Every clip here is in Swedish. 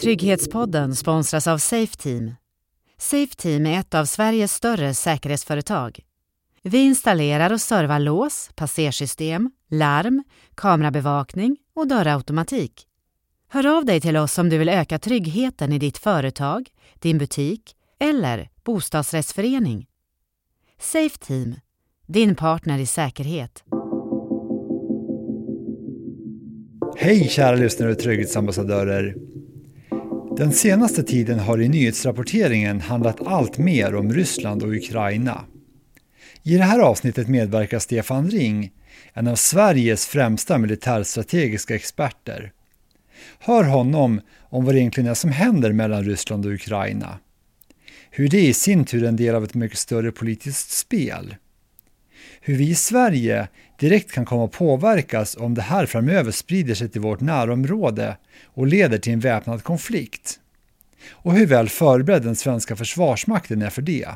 Trygghetspodden sponsras av Safeteam. Safeteam är ett av Sveriges större säkerhetsföretag. Vi installerar och servar lås, passersystem, larm, kamerabevakning och dörrautomatik. Hör av dig till oss om du vill öka tryggheten i ditt företag, din butik eller bostadsrättsförening. Safeteam, din partner i säkerhet. Hej kära lyssnare och trygghetsambassadörer. Den senaste tiden har i nyhetsrapporteringen handlat allt mer om Ryssland och Ukraina. I det här avsnittet medverkar Stefan Ring, en av Sveriges främsta militärstrategiska experter. Hör honom om vad det egentligen är som händer mellan Ryssland och Ukraina. Hur det i sin tur är en del av ett mycket större politiskt spel. Hur vi i Sverige direkt kan komma att påverkas om det här framöver sprider sig till vårt närområde och leder till en väpnad konflikt. Och hur väl förberedd den svenska försvarsmakten är för det.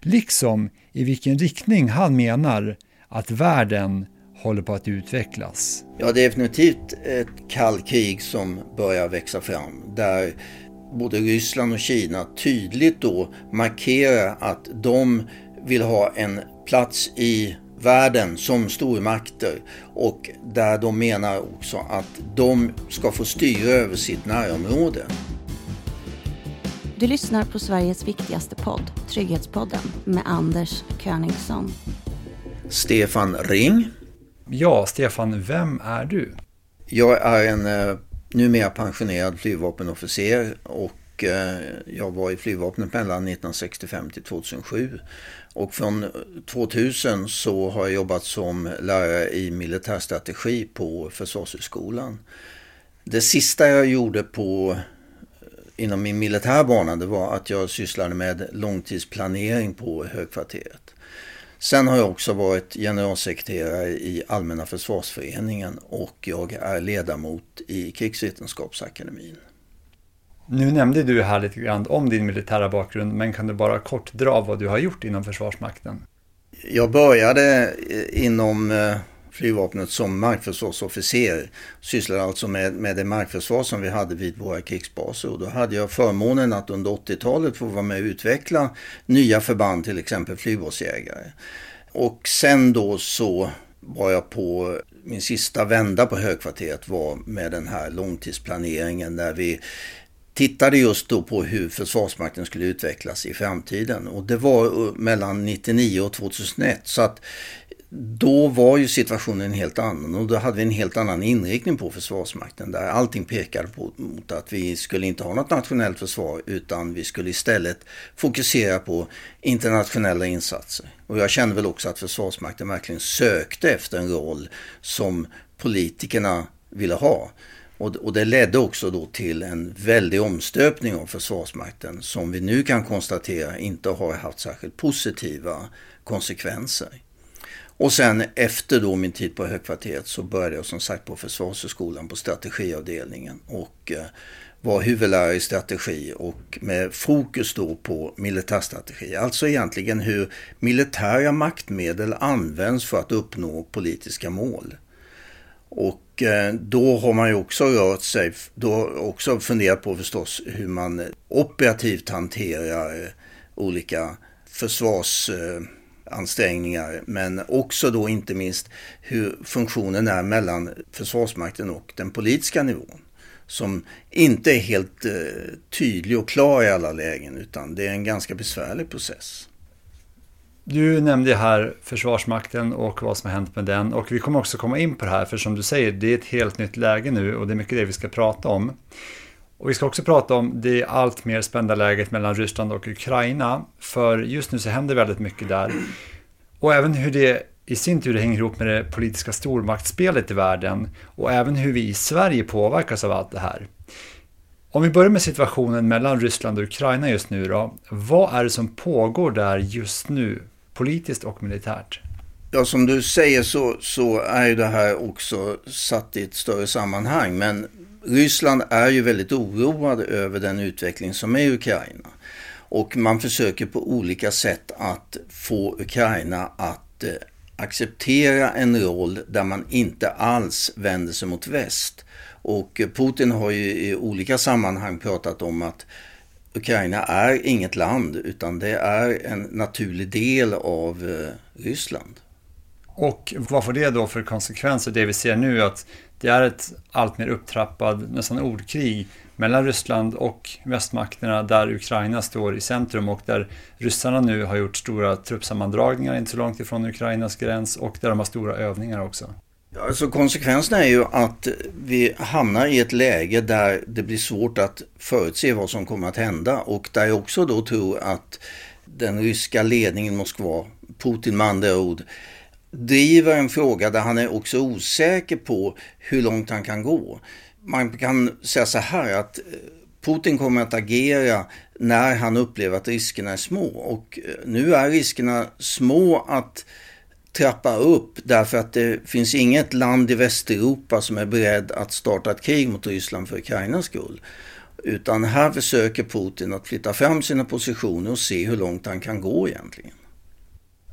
Liksom i vilken riktning han menar att världen håller på att utvecklas. Ja, det är definitivt ett kallkrig som börjar växa fram där både Ryssland och Kina tydligt då markerar att de vill ha en plats i världen som stormakter och där de menar också att de ska få styra över sitt närområde. Du lyssnar på Sveriges viktigaste podd, Trygghetspodden, med Anders Königsson. Stefan Ring. Ja, Stefan, vem är du? Jag är en eh, numera pensionerad flygvapenofficer och Eh, jag var i flygvapnet mellan 1965 till 2007. Och från 2000 så har jag jobbat som lärare i militärstrategi på Försvarshögskolan. Det sista jag gjorde på, eh, inom min militärbana det var att jag sysslade med långtidsplanering på högkvarteret. Sen har jag också varit generalsekreterare i Allmänna försvarsföreningen och jag är ledamot i Krigsvetenskapsakademin. Nu nämnde du här lite grann om din militära bakgrund, men kan du bara kort dra vad du har gjort inom Försvarsmakten? Jag började inom eh, flygvapnet som markförsvarsofficer. Sysslade alltså med, med det markförsvar som vi hade vid våra krigsbaser. Och då hade jag förmånen att under 80-talet få vara med och utveckla nya förband, till exempel flygbåtsjägare. Och sen då så var jag på min sista vända på högkvarteret var med den här långtidsplaneringen där vi tittade just då på hur Försvarsmakten skulle utvecklas i framtiden. Och det var eh, mellan 99 och 2001. Så att då var ju situationen helt annan och då hade vi en helt annan inriktning på Försvarsmakten där allting pekade på, mot att vi skulle inte ha något nationellt försvar utan vi skulle istället fokusera på internationella insatser. Och jag kände väl också att Försvarsmakten verkligen sökte efter en roll som politikerna ville ha. Och, och det ledde också då till en väldig omstöpning av Försvarsmakten som vi nu kan konstatera inte har haft särskilt positiva konsekvenser. Och sen efter då min tid på högkvarteret så började jag som sagt på Försvarshögskolan på strategiavdelningen och eh, var huvudlärare i strategi och med fokus då på militärstrategi. Alltså egentligen hur militära maktmedel används för att uppnå politiska mål. Och eh, då har man ju också rört sig, då också funderat på förstås hur man eh, operativt hanterar eh, olika försvarsansträngningar. Men också då inte minst hur funktionen är mellan Försvarsmakten och den politiska nivån. Som inte är helt tydlig och klar i alla lägen utan det är en ganska besvärlig process. Du nämnde här Försvarsmakten och vad som har hänt med den och vi kommer också komma in på det här för som du säger det är ett helt nytt läge nu och det är mycket det vi ska prata om. Och vi ska också prata om det allt mer spända läget mellan Ryssland och Ukraina för just nu så händer väldigt mycket där. Och även hur det i sin tur hänger ihop med det politiska stormaktsspelet i världen och även hur vi i Sverige påverkas av allt det här. Om vi börjar med situationen mellan Ryssland och Ukraina just nu då. Vad är det som pågår där just nu, politiskt och militärt? Ja, som du säger så, så är ju det här också satt i ett större sammanhang. Men Ryssland är ju väldigt oroad över den utveckling som är i Ukraina. Och man försöker på olika sätt att få Ukraina att eh, acceptera en roll där man inte alls vänder sig mot väst Och Putin har ju i olika sammanhang pratat om att Ukraina är inget land utan det är en naturlig del av eh, Ryssland. Och vad får det då för konsekvenser, det vi ser nu, att det är ett allt mer nästan ordkrig mellan Ryssland och västmakterna där Ukraina står i centrum och där ryssarna nu har gjort stora truppsammandragningar inte så långt ifrån Ukrainas gräns och där de har stora övningar också. Alltså konsekvensen är ju att vi hamnar i ett läge där det blir svårt att förutse vad som kommer att hända och där jag också då tror att den ryska ledningen i Moskva, Putin med andra ord, driver en fråga där han är också osäker på hur långt han kan gå. Man kan säga så här att eh, Putin kommer att agera när han upplever att riskerna är små och eh, nu är riskerna små att trappa upp därför att det finns inget land i Västeuropa som är beredd att starta ett krig mot Ryssland för Ukrainas skull. Utan här försöker Putin att flytta fram sina positioner och se hur långt han kan gå egentligen.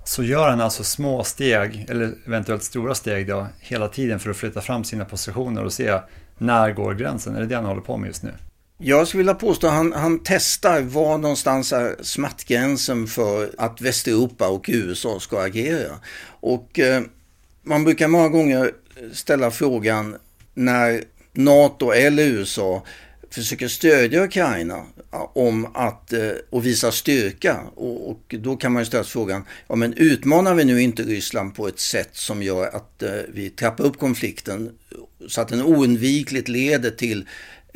Så gör han alltså små steg, eller eventuellt stora steg då, hela tiden för att flytta fram sina positioner och se när går gränsen? Är det det han håller på med just nu? Jag skulle vilja påstå att han, han testar var någonstans är smärtgränsen för att Västeuropa och USA ska agera. Och eh, man brukar många gånger ställa frågan när NATO eller USA försöker stödja Ukraina om att, eh, och visa styrka. Och, och, då kan man ju ställa frågan, ja men utmanar vi nu inte Ryssland på ett sätt som gör att eh, vi trappar upp konflikten så att den oundvikligt leder till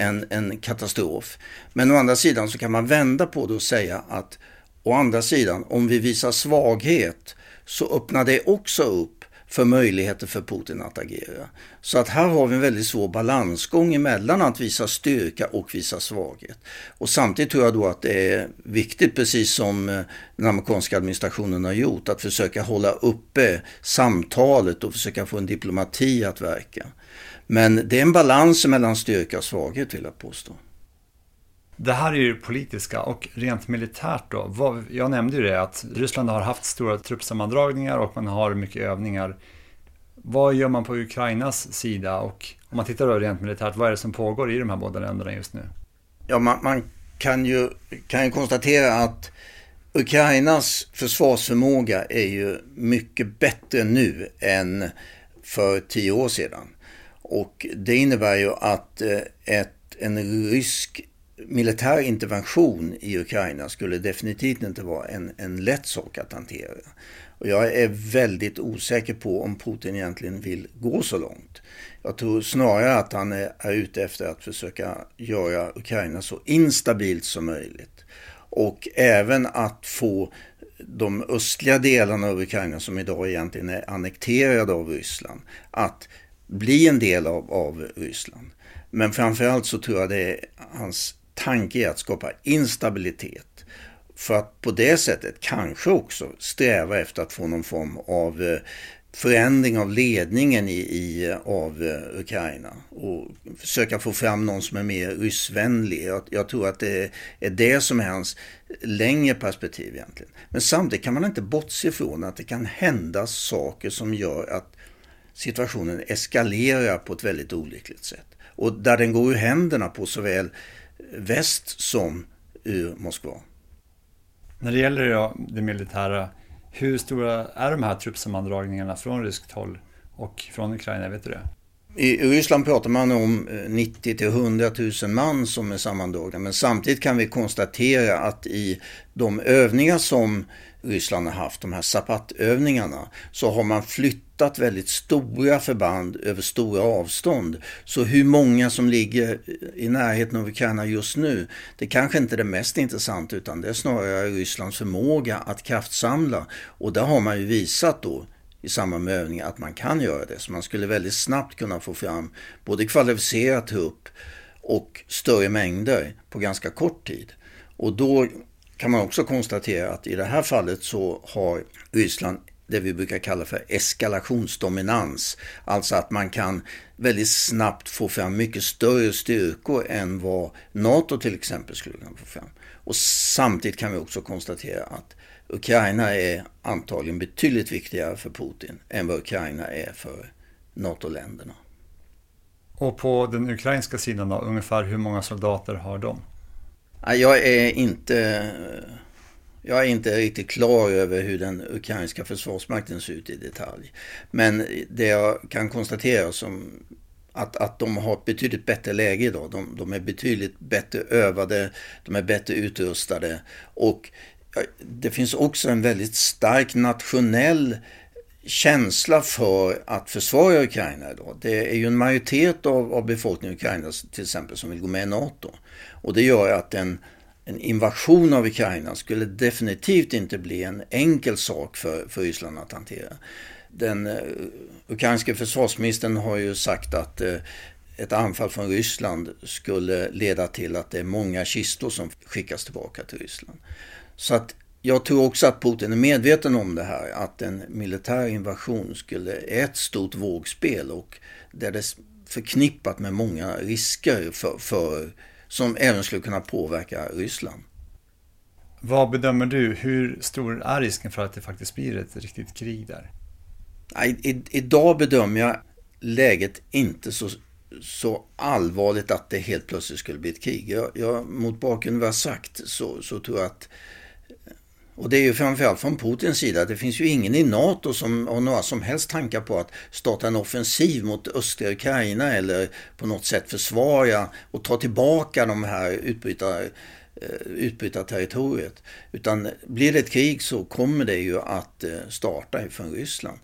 en, en katastrof. Men å andra sidan så kan man vända på det och säga att å andra sidan, om vi visar svaghet så öppnar det också upp för möjligheter för Putin att agera. Så att här har vi en väldigt svår balansgång emellan att visa styrka och visa svaghet. Och samtidigt tror jag då att det är viktigt, precis som eh, den amerikanska administrationen har gjort, att försöka hålla uppe samtalet och försöka få en diplomati att verka. Men det är en balans mellan styrka och svaghet vill jag påstå. Det här är ju det politiska och rent militärt då. Vad, jag nämnde ju det att Ryssland har haft stora truppsammandragningar och man har mycket övningar. Vad gör man på Ukrainas sida och om man tittar då rent militärt, vad är det som pågår i de här båda länderna just nu? Ja, man, man kan, ju, kan ju konstatera att Ukrainas försvarsförmåga är ju mycket bättre nu än för tio år sedan. Och det innebär ju att eh, ett, en rysk militär intervention i Ukraina skulle definitivt inte vara en, en lätt sak att hantera. Och jag är väldigt osäker på om Putin egentligen vill gå så långt. Jag tror snarare att han är, är ute efter att försöka göra Ukraina så instabilt som möjligt. Och även att få de östliga delarna av Ukraina som idag egentligen är annekterade av Ryssland att bli en del av, av Ryssland. Men framförallt så tror jag det är hans tanke är att skapa instabilitet. För att på det sättet kanske också sträva efter att få någon form av eh, förändring av ledningen i, i, av eh, Ukraina och försöka få fram någon som är mer ryssvänlig. Jag, jag, tror att det är det som är hans längre perspektiv egentligen. Men samtidigt kan man inte bortse ifrån att det kan hända saker som gör att situationen eskalerar på ett väldigt olyckligt sätt. Och där den går ur händerna på såväl väst som ur Moskva. När det gäller det militära, hur stora är de här truppsammandragningarna från ryskt håll och från Ukraina? Vet du det? I Ryssland pratar man om 90 till 100 000 man som är sammandragna. Men samtidigt kan vi konstatera att i de övningar som Ryssland har haft, de här Zapatövningarna, så har man flyttat väldigt stora förband över stora avstånd. Så hur många som ligger i närheten av Ukraina just nu, det kanske inte är det mest intressanta utan det är snarare Rysslands förmåga att kraftsamla. Och där har man ju visat då i samband med övningar att man kan göra det. Så man skulle väldigt snabbt kunna få fram både kvalificerad trupp och större mängder på ganska kort tid. Och då kan man också konstatera att i det här fallet så har Ryssland det vi brukar kalla för eskalationsdominans. Alltså att man kan väldigt snabbt få fram mycket större styrkor än vad NATO till exempel skulle kunna få fram. Och samtidigt kan vi också konstatera att Ukraina är antagligen betydligt viktigare för Putin än vad Ukraina är för NATO-länderna. Och på den ukrainska sidan då, ungefär hur många soldater har de? Jag är inte, jag är inte riktigt klar över hur den ukrainska försvarsmakten ser ut i detalj. Men det jag kan konstatera som att, att de har ett betydligt bättre läge idag. De, de är betydligt bättre övade, de är bättre utrustade och det finns också en väldigt stark nationell känsla för att försvara Ukraina idag. Det är ju en majoritet av, av befolkningen i Ukraina till exempel som vill gå med i NATO. Och det gör att en, en invasion av Ukraina skulle definitivt inte bli en enkel sak för, för Ryssland att hantera. Den eh, uh, ukrainska försvarsministern har ju sagt att uh, ett anfall från Ryssland skulle leda till att det är många kistor som skickas tillbaka till Ryssland. Så att jag tror också att Putin är medveten om det här, att en militär invasion skulle är ett stort vågspel och där det är förknippat med många risker för, för, som även skulle kunna påverka Ryssland. Vad bedömer du, hur stor är risken för att det faktiskt blir ett riktigt krig där? I, i, idag bedömer jag läget inte så, så allvarligt att det helt plötsligt skulle bli ett krig. Jag, jag, mot bakgrund av vad jag sagt så, så tror jag att och det är ju framförallt från Putins sida. Det finns ju ingen i NATO som har några som helst tankar på att starta en offensiv mot östra Ukraina eller på något sätt försvara och ta tillbaka de här utbrytar, eh, utbrytarterritoriet. Utan blir det ett krig så kommer det ju att eh, starta ifrån Ryssland.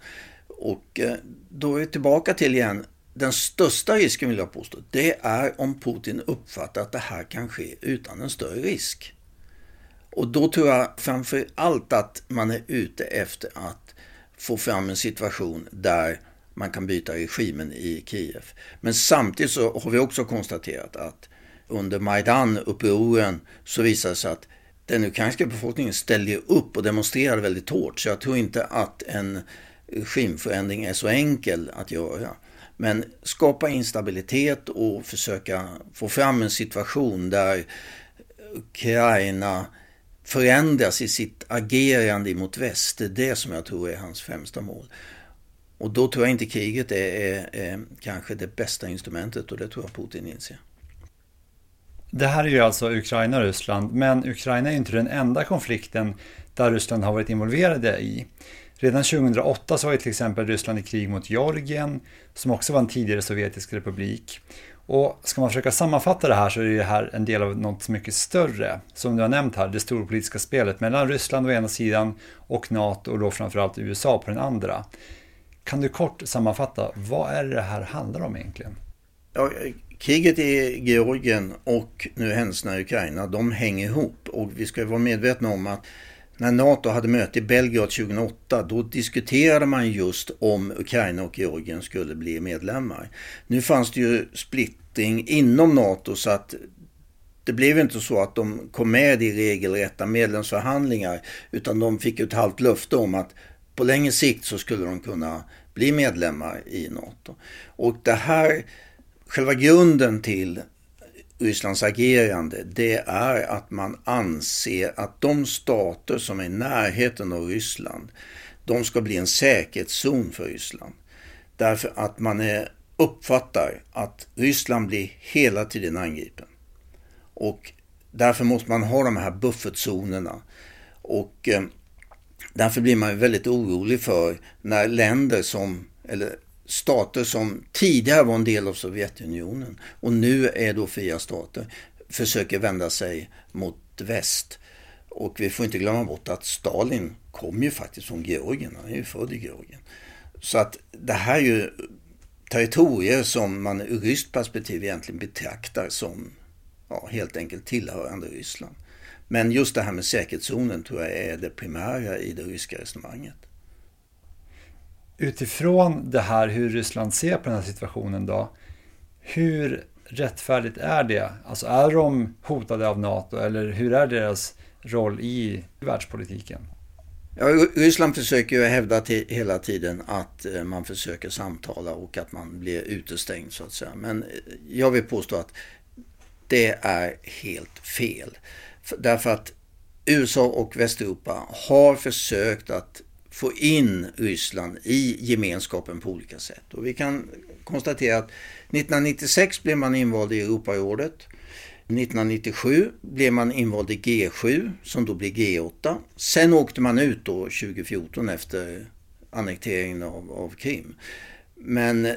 Och eh, då är vi tillbaka till igen den största risken vill jag påstå, det är om Putin uppfattar att det här kan ske utan en större risk. Och då tror jag framför allt att man är ute efter att få fram en situation där man kan byta regimen i Kiev. Men samtidigt så har vi också konstaterat att under Majdan-upproren så visade det sig att den ukrainska befolkningen ställde upp och demonstrerade väldigt hårt. Så jag tror inte att en regimförändring är så enkel att göra. Men skapa instabilitet och försöka få fram en situation där Ukraina förändras i sitt agerande mot väst. Det är det som jag tror är hans främsta mål. Och då tror jag inte kriget är, är, är, kanske det bästa instrumentet och det tror jag Putin inser. Det här är ju alltså Ukraina och Ryssland, men Ukraina är ju inte den enda konflikten där Ryssland har varit involverade i. Redan 2008 så var ju till exempel Ryssland i krig mot Georgien, som också var en tidigare sovjetisk republik. Och ska man försöka sammanfatta det här så är det här en del av något mycket större. Som du har nämnt här, det storpolitiska spelet mellan Ryssland å ena sidan och NATO och då framförallt USA på den andra. Kan du kort sammanfatta, vad är det det här handlar om egentligen? Ja, kriget i Georgien och nu händelserna i Ukraina, de hänger ihop. Och vi ska vara medvetna om att när NATO hade möte i Belgrad 2008 då diskuterade man just om Ukraina och Georgien skulle bli medlemmar. Nu fanns det ju splittring inom NATO så att det blev inte så att de kom med i regelrätta medlemsförhandlingar utan de fick ett halvt löfte om att på längre sikt så skulle de kunna bli medlemmar i NATO. Och det här, själva grunden till Rysslands agerande det är att man anser att de stater som är i närheten av Ryssland de ska bli en säkerhetszon för Ryssland. Därför att man är, uppfattar att Ryssland blir hela tiden angripen. Och därför måste man ha de här buffertzonerna. Och eh, därför blir man väldigt orolig för när länder som, eller stater som tidigare var en del av Sovjetunionen och nu är då fria stater försöker vända sig mot väst. Och vi får inte glömma bort att Stalin kom ju faktiskt från Georgien. Han är ju född i Georgien. Så att det här är ju territorier som man ur ryskt perspektiv egentligen betraktar som ja, helt enkelt tillhörande Ryssland. Men just det här med säkerhetszonen tror jag är det primära i det ryska resonemanget utifrån det här hur Ryssland ser på den här situationen då, hur rättfärdigt är det? Alltså är de hotade av NATO eller hur är deras roll i världspolitiken? Ja, Ryssland försöker ju hävda hela tiden att eh, man försöker samtala och att man blir utestängd så att säga. Men eh, jag vill påstå att det är helt fel. Därför att USA och Västeuropa har försökt att få in Ryssland i gemenskapen på olika sätt. Och vi kan konstatera att 1996 blev man invald i Europarådet. 1997 blev man invald i G7 som då blir G8. Sen åkte man ut då 2014 efter annekteringen av, av Krim. Men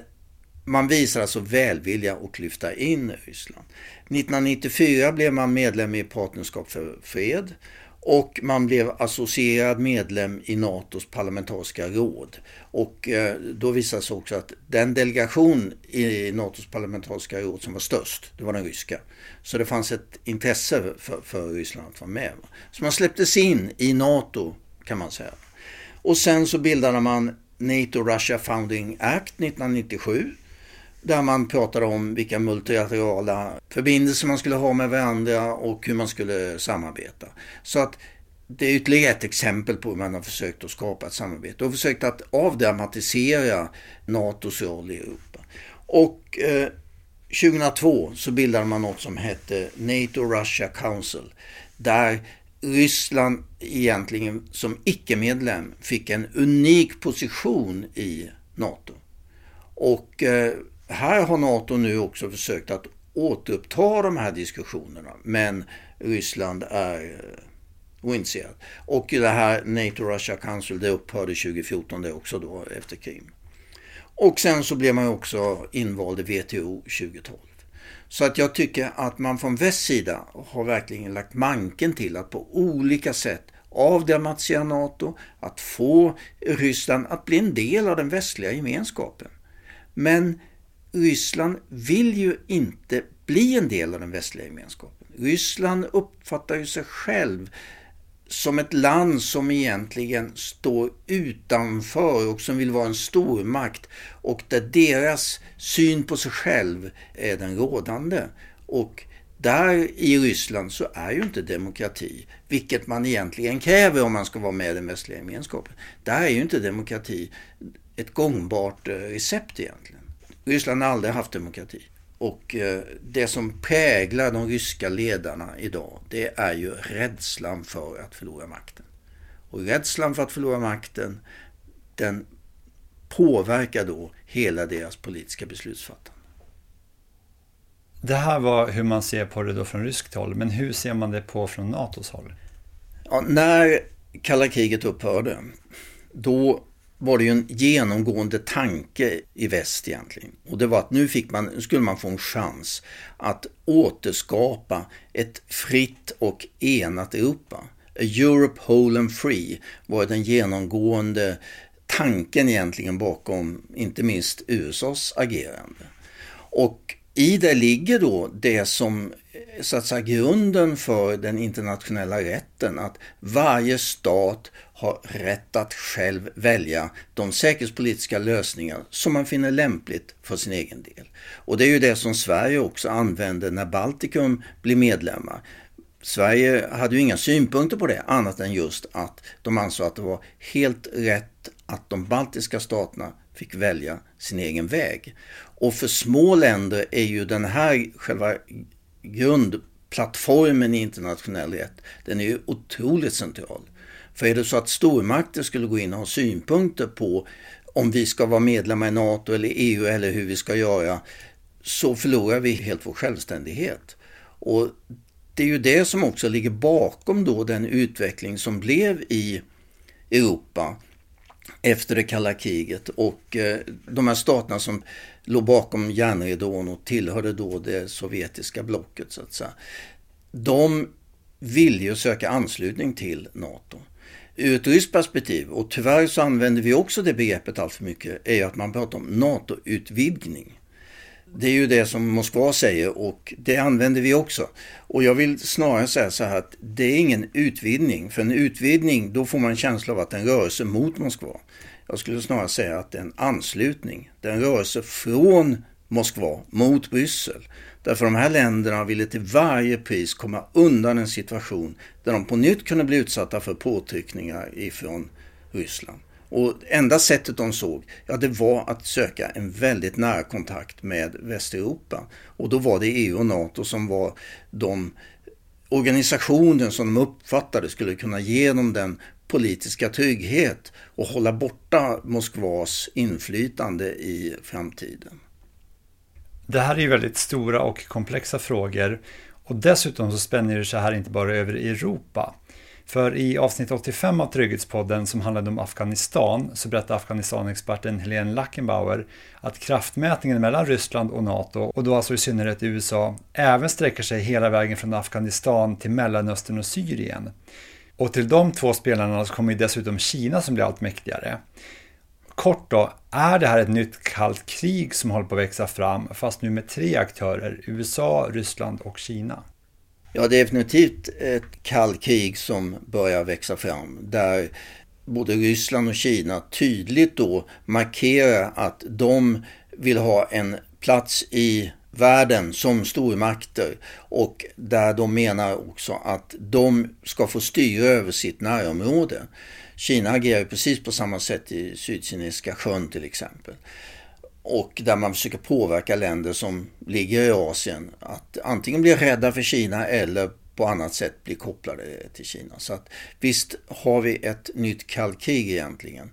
man visar alltså välvilja att lyfta in Ryssland. 1994 blev man medlem i Partnerskap för fred och man blev associerad medlem i NATOs parlamentariska råd. Och eh, då visade sig också att den delegation i NATOs parlamentariska råd som var störst, det var den ryska. Så det fanns ett intresse för, för Ryssland att vara med. Så man släpptes in i NATO kan man säga. Och sen så bildade man NATO Russia Founding Act 1997 där man pratade om vilka multilaterala förbindelser man skulle ha med varandra och hur man skulle samarbeta. Så att det är ytterligare ett exempel på hur man har försökt att skapa ett samarbete och försökt att avdramatisera NATOs roll i Europa. Och eh, 2002 så bildade man något som hette NATO Russia Council där Ryssland egentligen som icke-medlem fick en unik position i NATO. Och eh, här har NATO nu också försökt att återuppta de här diskussionerna men Ryssland är ointresserat. ointresserad. Och det här NATO Russia Council det upphörde 2014 det också då efter Krim. Och sen så blev man också invald i WTO 2012. Så att jag tycker att man från väst sida har verkligen lagt manken till att på olika sätt avdramatisera NATO, att få Ryssland att bli en del av den västliga gemenskapen. Men Ryssland vill ju inte bli en del av den västliga gemenskapen. Ryssland uppfattar ju sig själv som ett land som egentligen står utanför och som vill vara en stormakt och där deras syn på sig själv är den rådande. Och där i Ryssland så är ju inte demokrati, vilket man egentligen kräver om man ska vara med i den västliga gemenskapen. Där är ju inte demokrati ett gångbart recept egentligen. Ryssland har aldrig haft demokrati. Och eh, det som präglar de ryska ledarna idag, det är ju rädslan för att förlora makten. Och rädslan för att förlora makten, den påverkar då hela deras politiska beslutsfattande. Det här var hur man ser på det då från ryskt håll, men hur ser man det på från NATOs håll? Ja, när kalla kriget upphörde, då var det ju en genomgående tanke i väst egentligen. Och det var att nu, fick man, skulle man få en chans att återskapa ett fritt och enat Europa. A Europe whole and free var den genomgående tanken egentligen bakom inte minst USAs agerande. Och i det ligger då det som eh, så att säga grunden för den internationella rätten att varje stat har rätt att själv välja de säkerhetspolitiska lösningar som man finner lämpligt för sin egen del. Och det är ju det som Sverige också använde när Baltikum blev medlemmar. Sverige hade ju inga synpunkter på det annat än just att de ansåg att det var helt rätt att de baltiska staterna fick välja sin egen väg. Och för små länder är ju den här själva grundplattformen i internationell rätt, den är ju otroligt central. För är det så att stormakter skulle gå in och ha synpunkter på om vi ska vara medlemmar i NATO eller EU eller hur vi ska göra, så förlorar vi helt vår självständighet. Och det är ju det som också ligger bakom då den utveckling som blev i Europa efter det kalla kriget och eh, de här staterna som låg bakom järnridån och tillhörde då det sovjetiska blocket så att säga. De ville ju söka anslutning till NATO. Ur ett ryskt perspektiv, och tyvärr så använder vi också det begreppet allt för mycket, är ju att man pratar om NATO-utvidgning. Det är ju det som Moskva säger och det använder vi också. Och jag vill snarare säga så här att det är ingen utvidgning. För en utvidgning, då får man en känsla av att det är en rörelse mot Moskva. Jag skulle snarare säga att det är en anslutning. Det är en rörelse från Moskva mot Bryssel. Därför de här länderna ville till varje pris komma undan en situation där de på nytt kunde bli utsatta för påtryckningar ifrån Ryssland. Och enda sättet de såg, ja det var att söka en väldigt nära kontakt med Västeuropa. Och då var det EU och NATO som var de organisationer som de uppfattade skulle kunna ge dem den politiska trygghet och hålla borta Moskvas inflytande i framtiden. Det här är ju väldigt stora och komplexa frågor och dessutom så spänner det sig här inte bara över Europa. För i avsnitt 85 av Trygghetspodden som handlade om Afghanistan så berättade Afghanistan-experten Helene Lackenbauer att kraftmätningen mellan Ryssland och NATO, och då alltså i synnerhet USA, även sträcker sig hela vägen från Afghanistan till Mellanöstern och Syrien. Och till de två spelarna så kommer dessutom Kina som blir allt mäktigare. Kort då, är det här ett nytt kallt krig som håller på att växa fram, fast nu med tre aktörer, USA, Ryssland och Kina? Ja, det är definitivt ett kallt krig som börjar växa fram, där både Ryssland och Kina tydligt då markerar att de vill ha en plats i världen som stormakter och där de menar också att de ska få styra över sitt närområde. Kina agerar precis på samma sätt i Sydkinesiska sjön till exempel. Och där man försöker påverka länder som ligger i Asien att antingen bli rädda för Kina eller på annat sätt bli kopplade till Kina. Så att visst har vi ett nytt kallt krig egentligen.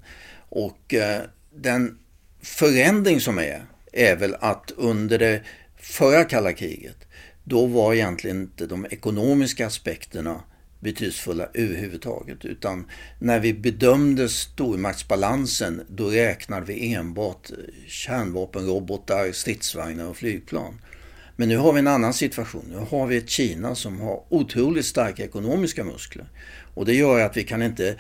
Och eh, den förändring som är, är väl att under det förra kalla kriget, då var egentligen inte de ekonomiska aspekterna betydelsefulla överhuvudtaget. Utan när vi bedömde stormaktsbalansen då räknade vi enbart kärnvapenrobotar, stridsvagnar och flygplan. Men nu har vi en annan situation. Nu har vi ett Kina som har otroligt starka ekonomiska muskler. Och det gör att vi kan inte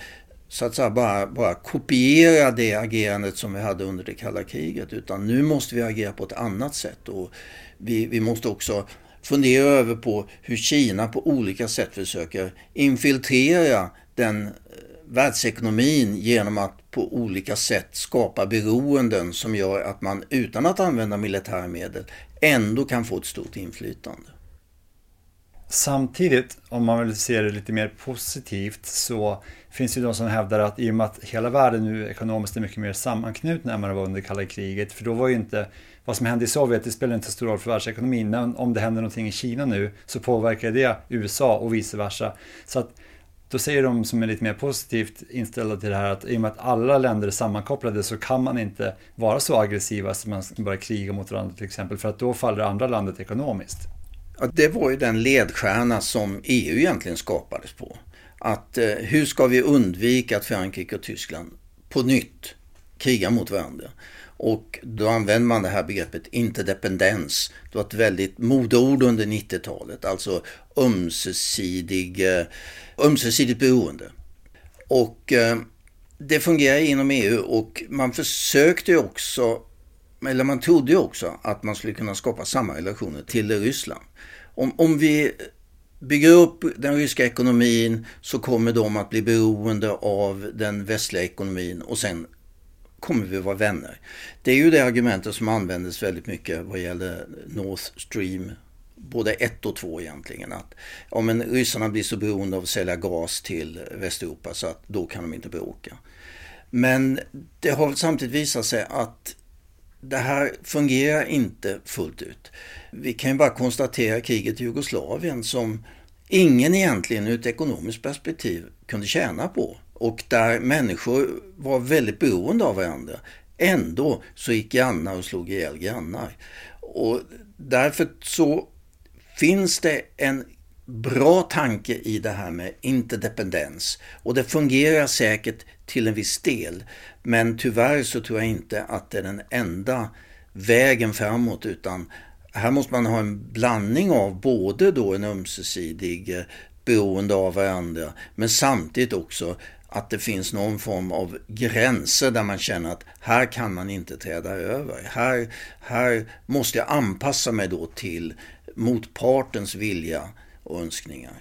så att säga bara, bara kopiera det agerandet som vi hade under det kalla kriget. Utan nu måste vi agera på ett annat sätt. Och vi, vi måste också fundera över på hur Kina på olika sätt försöker infiltrera den eh, världsekonomin genom att på olika sätt skapa beroenden som gör att man utan att använda militära medel ändå kan få ett stort inflytande. Samtidigt, om man vill se det lite mer positivt, så finns det de som hävdar att i och med att hela världen nu ekonomiskt är mycket mer sammanknuten än vad det var under kalla kriget, för då var ju inte vad som händer i Sovjet, det spelar inte så stor roll för världsekonomin, men om det händer någonting i Kina nu så påverkar det USA och vice versa. Så att då säger de som är lite mer positivt inställda till det här att i och med att alla länder är sammankopplade så kan man inte vara så aggressiva som man börjar kriga mot varandra till exempel, för att då faller det andra landet ekonomiskt. Ja, det var ju den ledstjärna som EU egentligen skapades på. Att eh, hur ska vi undvika att Frankrike och Tyskland på nytt krigar mot varandra? Och då använder man det här begreppet interdependens. Det var ett väldigt modeord under 90-talet, alltså ömsesidig, eh, ömsesidigt beroende. Och eh, det fungerar inom EU och man försökte ju också, eller man trodde ju också att man skulle kunna skapa samma relationer till Ryssland. Om, om vi bygger upp den ryska ekonomin så kommer de att bli beroende av den västliga ekonomin och sen kommer vi vara vänner. Det är ju det argumentet som användes väldigt mycket vad gäller North Stream både ett och två egentligen. Att ja, men ryssarna blir så beroende av att sälja gas till Västeuropa så att då kan de inte bråka. Men det har samtidigt visat sig att det här fungerar inte fullt ut. Vi kan ju bara konstatera kriget i Jugoslavien som ingen egentligen ur ett ekonomiskt perspektiv kunde tjäna på och där människor var väldigt beroende av varandra. Ändå så gick grannar och slog ihjäl grannar. Och därför så finns det en bra tanke i det här med interdependens. Och det fungerar säkert till en viss del. Men tyvärr så tror jag inte att det är den enda vägen framåt utan här måste man ha en blandning av både då en ömsesidig eh, beroende av varandra men samtidigt också att det finns någon form av gränser där man känner att här kan man inte träda över. Här, här måste jag anpassa mig då till motpartens vilja och önskningar.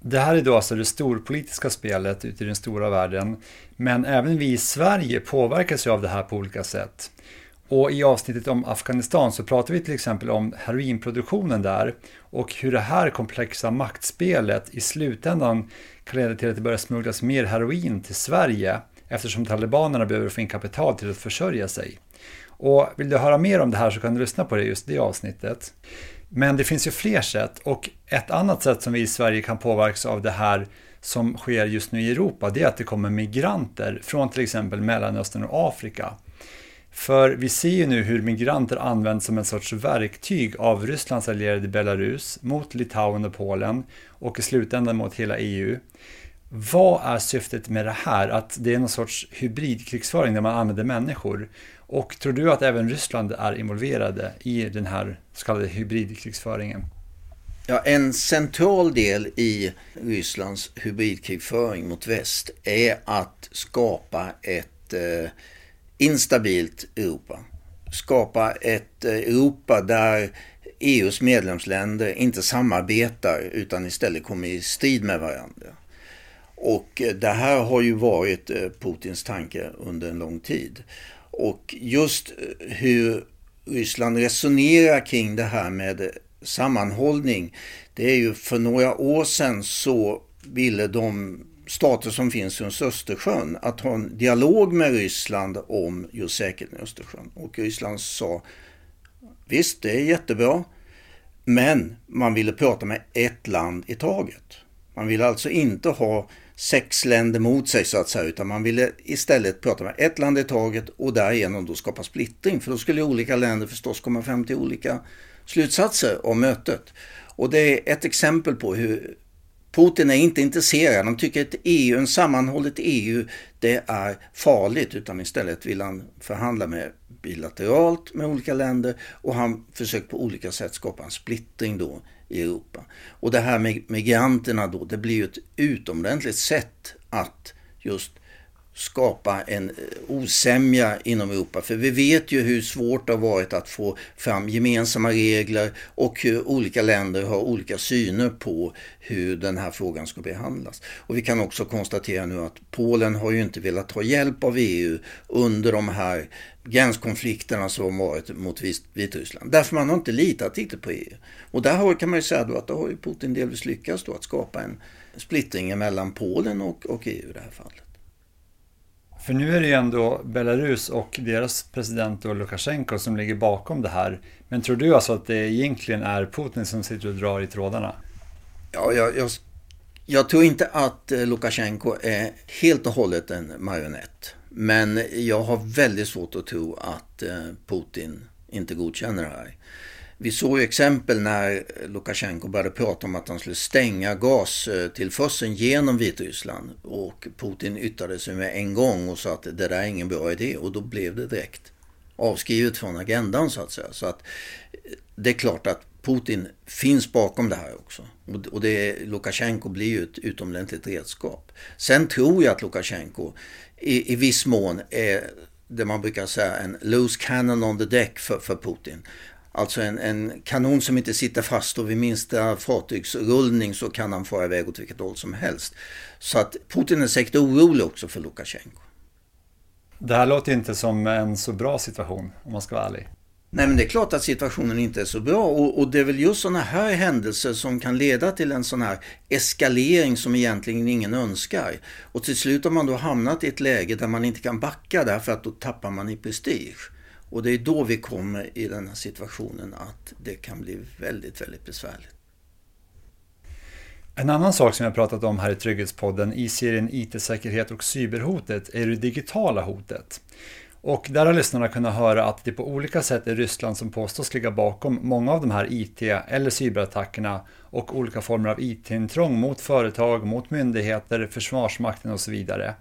Det här är då alltså det storpolitiska spelet ute i den stora världen. Men även vi i Sverige påverkas ju av det här på olika sätt. Och i avsnittet om Afghanistan så pratar vi till exempel om heroinproduktionen där och hur det här komplexa maktspelet i slutändan kan leda till att det börjar smugglas mer heroin till Sverige eftersom talibanerna behöver få in kapital till att försörja sig. Och vill du höra mer om det här så kan du lyssna på det just det avsnittet. Men det finns ju fler sätt och ett annat sätt som vi i Sverige kan påverkas av det här som sker just nu i Europa, det är att det kommer migranter från till exempel Mellanöstern och Afrika. För vi ser ju nu hur migranter används som en sorts verktyg av Rysslands allierade Belarus mot Litauen och Polen och i slutändan mot hela EU. Vad är syftet med det här? Att det är någon sorts hybridkrigsföring där man använder människor? Och tror du att även Ryssland är involverade i den här så kallade hybridkrigsföringen? Ja, en central del i Rysslands hybridkrigföring mot väst är att skapa ett eh, instabilt Europa. Skapa ett eh, Europa där EUs medlemsländer inte samarbetar utan istället kommer i strid med varandra. Och eh, det här har ju varit eh, Putins tanke under en lång tid. Och just hur Ryssland resonerar kring det här med sammanhållning. Det är ju för några år sedan så ville de stater som finns runt Östersjön att ha en dialog med Ryssland om just säkerheten i Östersjön. Och Ryssland sa visst, det är jättebra. Men man ville prata med ett land i taget. Man ville alltså inte ha sex länder mot sig så att säga, utan man ville istället prata med ett land i taget och därigenom då skapa splittring. För då skulle olika länder förstås komma fram till olika slutsatser om mötet. Och det är ett exempel på hur Putin är inte intresserad. Han tycker att EU, en sammanhållet EU, det är farligt. Utan istället vill han förhandla med bilateralt med olika länder och han försöker på olika sätt skapa en splittring då i Europa. Och det här med migranterna då, det blir ju ett utomordentligt sätt att just skapa en eh, osämja inom Europa. För vi vet ju hur svårt det har varit att få fram gemensamma regler och hur olika länder har olika syner på hur den här frågan ska behandlas. Och vi kan också konstatera nu att Polen har ju inte velat ta hjälp av EU under de här gränskonflikterna som varit mot Vitryssland. Därför man har inte litat riktigt på EU. Och där har, kan man ju säga då att då har ju Putin delvis lyckats då att skapa en splittring mellan Polen och, och EU i det här fallet. För nu är det ju ändå Belarus och deras president Lukasjenko som ligger bakom det här. Men tror du alltså att det egentligen är Putin som sitter och drar i trådarna? Ja, jag, jag, jag tror inte att eh, Lukasjenko är helt och hållet en marionett. Men jag har väldigt svårt att tro att eh, Putin inte godkänner det här. Vi såg ju exempel när Lukasjenko började prata om att han skulle stänga gastillförseln eh, genom Vitryssland. Och Putin yttrade sig med en gång och sa att det där är ingen bra idé. Och då blev det direkt avskrivet från agendan så att säga. Så att eh, det är klart att Putin finns bakom det här också. Och det, Lukasjenko blir ju ett utomordentligt redskap. Sen tror jag att Lukasjenko i, i viss mån är det man brukar säga en loose cannon on the deck för, för Putin. Alltså en, en, kanon som inte sitter fast och vid minsta fartygsrullning så kan han fara iväg åt vilket håll som helst. Så att Putin är säkert orolig också för Lukasjenko. Det här låter inte som en så bra situation om man ska vara ärlig. Nej men det är klart att situationen inte är så bra och, och, det är väl just sådana här händelser som kan leda till en sån här eskalering som egentligen ingen önskar. Och till slut har man då hamnat i ett läge där man inte kan backa därför att då tappar man i prestige. Och det är då vi kommer i den här situationen att det kan bli väldigt, väldigt besvärligt. En annan sak som jag pratat om här i Trygghetspodden i serien IT-säkerhet och cyberhotet är det digitala hotet. Och där har lyssnarna kunnat höra att det på olika sätt är Ryssland som påstås ligga bakom många av de här IT eller cyberattackerna och olika former av IT-intrång mot företag, mot myndigheter, Försvarsmakten och så vidare.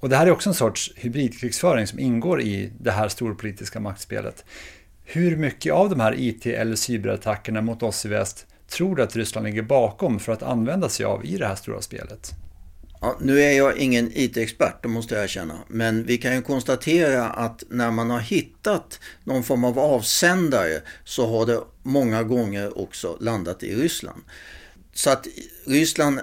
Och det här är också en sorts hybridkrigsföring som ingår i det här storpolitiska maktspelet. Hur mycket av de här IT eller cyberattackerna mot oss i väst tror du att Ryssland ligger bakom för att använda sig av i det här stora spelet? Ja, nu är jag ingen IT-expert, det måste jag erkänna. Men vi kan ju konstatera att när man har hittat någon form av avsändare så har det många gånger också landat i Ryssland. Så att Ryssland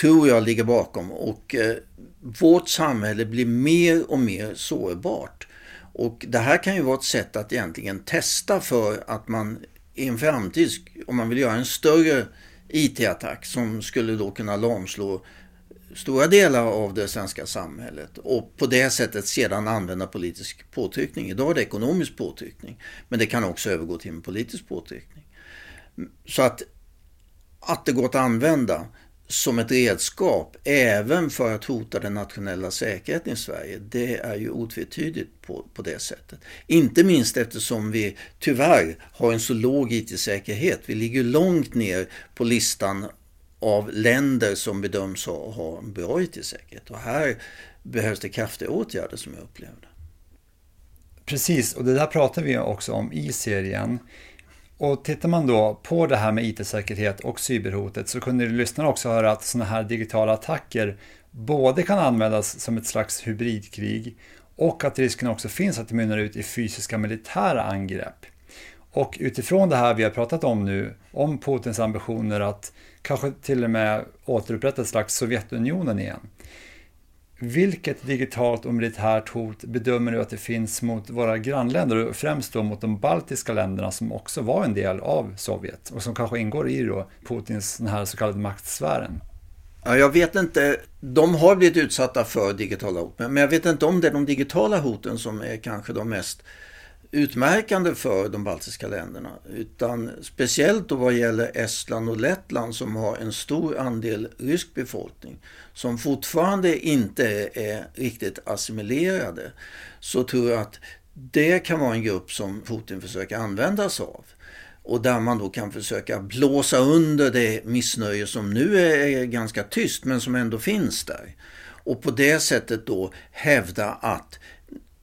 tror jag ligger bakom och eh, vårt samhälle blir mer och mer sårbart. Och det här kan ju vara ett sätt att egentligen testa för att man i en framtid, om man vill göra en större IT-attack som skulle då kunna lamslå stora delar av det svenska samhället och på det sättet sedan använda politisk påtryckning. Idag är det ekonomisk påtryckning men det kan också övergå till en politisk påtryckning. Så att, att det går att använda som ett redskap även för att hota den nationella säkerheten i Sverige. Det är ju otvetydigt på, på det sättet. Inte minst eftersom vi tyvärr har en så låg IT-säkerhet. Vi ligger långt ner på listan av länder som bedöms ha, ha en bra IT-säkerhet. Och här behövs det kraftiga åtgärder som jag upplever det. Precis, och det där pratar vi också om i serien. Och tittar man då på det här med IT-säkerhet och cyberhotet så kunde lyssnarna också höra att sådana här digitala attacker både kan användas som ett slags hybridkrig och att risken också finns att det mynnar ut i fysiska militära angrepp. Och utifrån det här vi har pratat om nu, om Putins ambitioner att kanske till och med återupprätta ett slags Sovjetunionen igen, vilket digitalt och militärt hot bedömer du att det finns mot våra grannländer och främst då mot de baltiska länderna som också var en del av Sovjet och som kanske ingår i då Putins den här så kallade maktsfären? Ja, jag vet inte. De har blivit utsatta för digitala hot, men jag vet inte om det är de digitala hoten som är kanske de mest utmärkande för de baltiska länderna. Utan speciellt då vad gäller Estland och Lettland som har en stor andel rysk befolkning som fortfarande inte är riktigt assimilerade. Så tror jag att det kan vara en grupp som Putin försöker använda sig av. Och där man då kan försöka blåsa under det missnöje som nu är ganska tyst men som ändå finns där. Och på det sättet då hävda att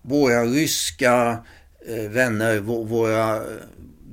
våra ryska Eh, vänner, våra,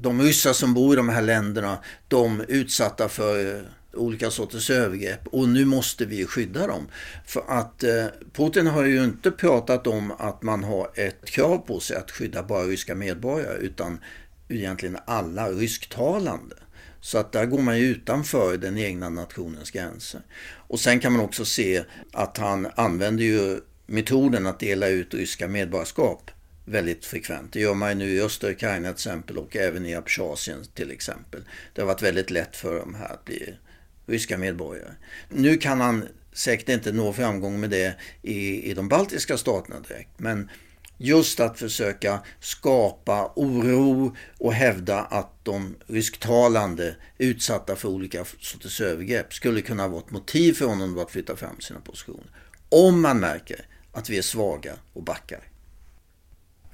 de ryssar som bor i de här länderna, de utsatta för eh, olika sorters övergrepp och nu måste vi skydda dem. För att eh, Putin har ju inte pratat om att man har ett krav på sig att skydda bara ryska medborgare utan egentligen alla rysktalande. Så att där går man ju utanför den egna nationens gränser. Och sen kan man också se att han använder ju metoden att dela ut ryska medborgarskap väldigt frekvent. Det gör man ju nu i östra Ukraina till exempel och även i Abchazien till exempel. Det har varit väldigt lätt för dem här att bli ryska medborgare. Nu kan han säkert inte nå framgång med det i, i de baltiska staterna direkt. Men just att försöka skapa oro och hävda att de rysktalande utsatta för olika sorters övergrepp skulle kunna vara ett motiv för honom att flytta fram sina positioner. Om man märker att vi är svaga och backar.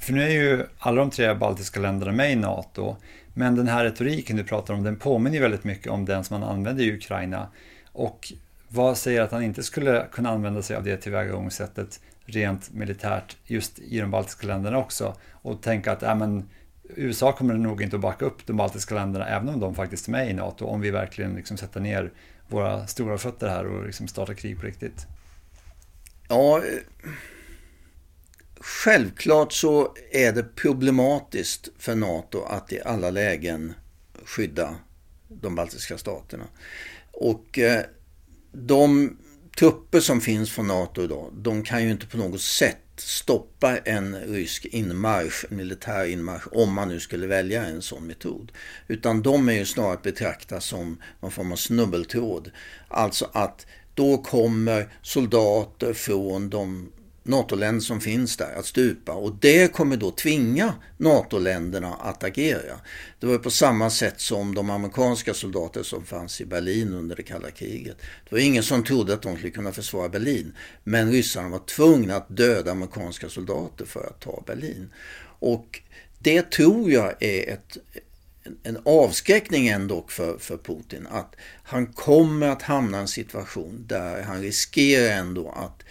För nu är ju alla de tre baltiska länderna med i NATO, men den här retoriken du pratar om, den påminner väldigt mycket om den som man använder i Ukraina. Och vad säger att han inte skulle kunna använda sig av det tillvägagångssättet rent militärt just i de baltiska länderna också? Och tänka att äh, men, USA kommer nog inte att backa upp de baltiska länderna även om de faktiskt är med i NATO, om vi verkligen liksom sätter ner våra stora fötter här och liksom startar krig på riktigt. Ja, Självklart så är det problematiskt för NATO att i alla lägen skydda de baltiska staterna. Och eh, de trupper som finns från NATO idag, de kan ju inte på något sätt stoppa en rysk inmarsch, en militär inmarsch, om man nu skulle välja en sån metod. Utan de är ju snarare att betrakta som någon form av snubbeltråd. Alltså att då kommer soldater från de NATO-länder som finns där att stupa och det kommer då tvinga NATO-länderna att agera. Det var på samma sätt som de amerikanska soldater som fanns i Berlin under det kalla kriget. Det var ingen som trodde att de skulle kunna försvara Berlin. Men ryssarna var tvungna att döda amerikanska soldater för att ta Berlin. Och det tror jag är ett, en avskräckning ändå för, för Putin. Att han kommer att hamna i en situation där han riskerar ändå att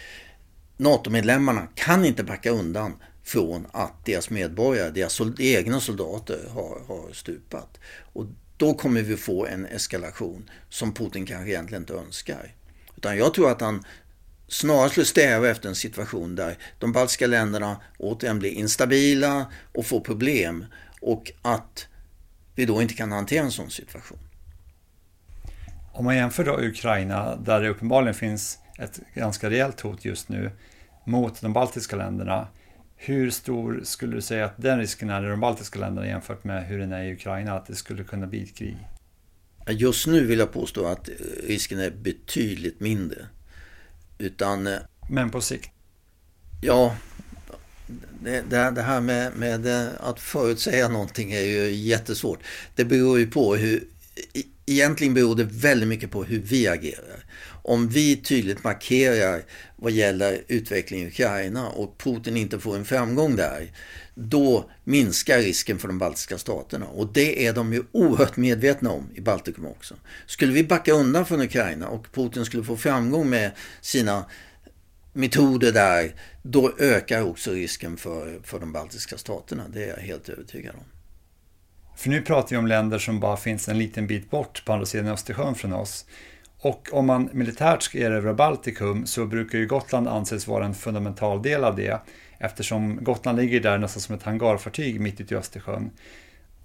NATO-medlemmarna kan inte backa undan från att deras medborgare, deras egna soldater har, har stupat. Och då kommer vi få en eskalation som Putin kanske egentligen inte önskar. Utan jag tror att han snarare skulle sträva efter en situation där de baltiska länderna återigen blir instabila och får problem och att vi då inte kan hantera en sån situation. Om man jämför då Ukraina, där det uppenbarligen finns ett ganska rejält hot just nu, mot de baltiska länderna. Hur stor skulle du säga att den risken är i de baltiska länderna jämfört med hur den är i Ukraina, att det skulle kunna bli ett krig? Just nu vill jag påstå att risken är betydligt mindre. Utan... Eh, Men på sikt? Ja, det, det, här med, med, att förutsäga någonting är ju jättesvårt. Det beror ju på hur... egentligen beror det väldigt mycket på hur vi agerar. Om vi tydligt markerar vad gäller utvecklingen i Ukraina och Putin inte får en framgång där, då minskar risken för de baltiska staterna. Och det är de ju oerhört medvetna om i Baltikum också. Skulle vi backa undan från Ukraina och Putin skulle få framgång med sina metoder där, då ökar också risken för, för de baltiska staterna. Det är jag helt övertygad om. För nu pratar vi om länder som bara finns en liten bit bort på andra sidan Östersjön från oss. Och om man militärt ska erövra Baltikum så brukar ju Gotland anses vara en fundamental del av det eftersom Gotland ligger där nästan som ett hangarfartyg mitt ute i Östersjön.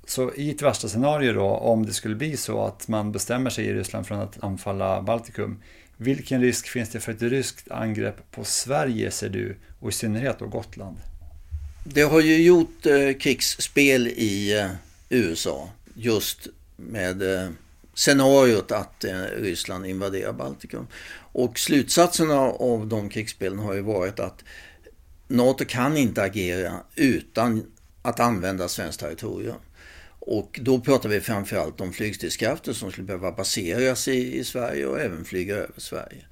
Så i ett värsta scenario då, om det skulle bli så att man bestämmer sig i Ryssland från att anfalla Baltikum, vilken risk finns det för ett ryskt angrepp på Sverige ser du, och i synnerhet då Gotland? Det har ju gjort eh, krigsspel i eh, USA just med eh, scenariot att eh, Ryssland invaderar Baltikum. Och slutsatsen av de krigsspelen har ju varit att NATO kan inte agera utan att använda svenskt territorium. Och då pratar vi framförallt om flygstridskrafter som skulle behöva baseras i, i Sverige och även flyga över Sverige.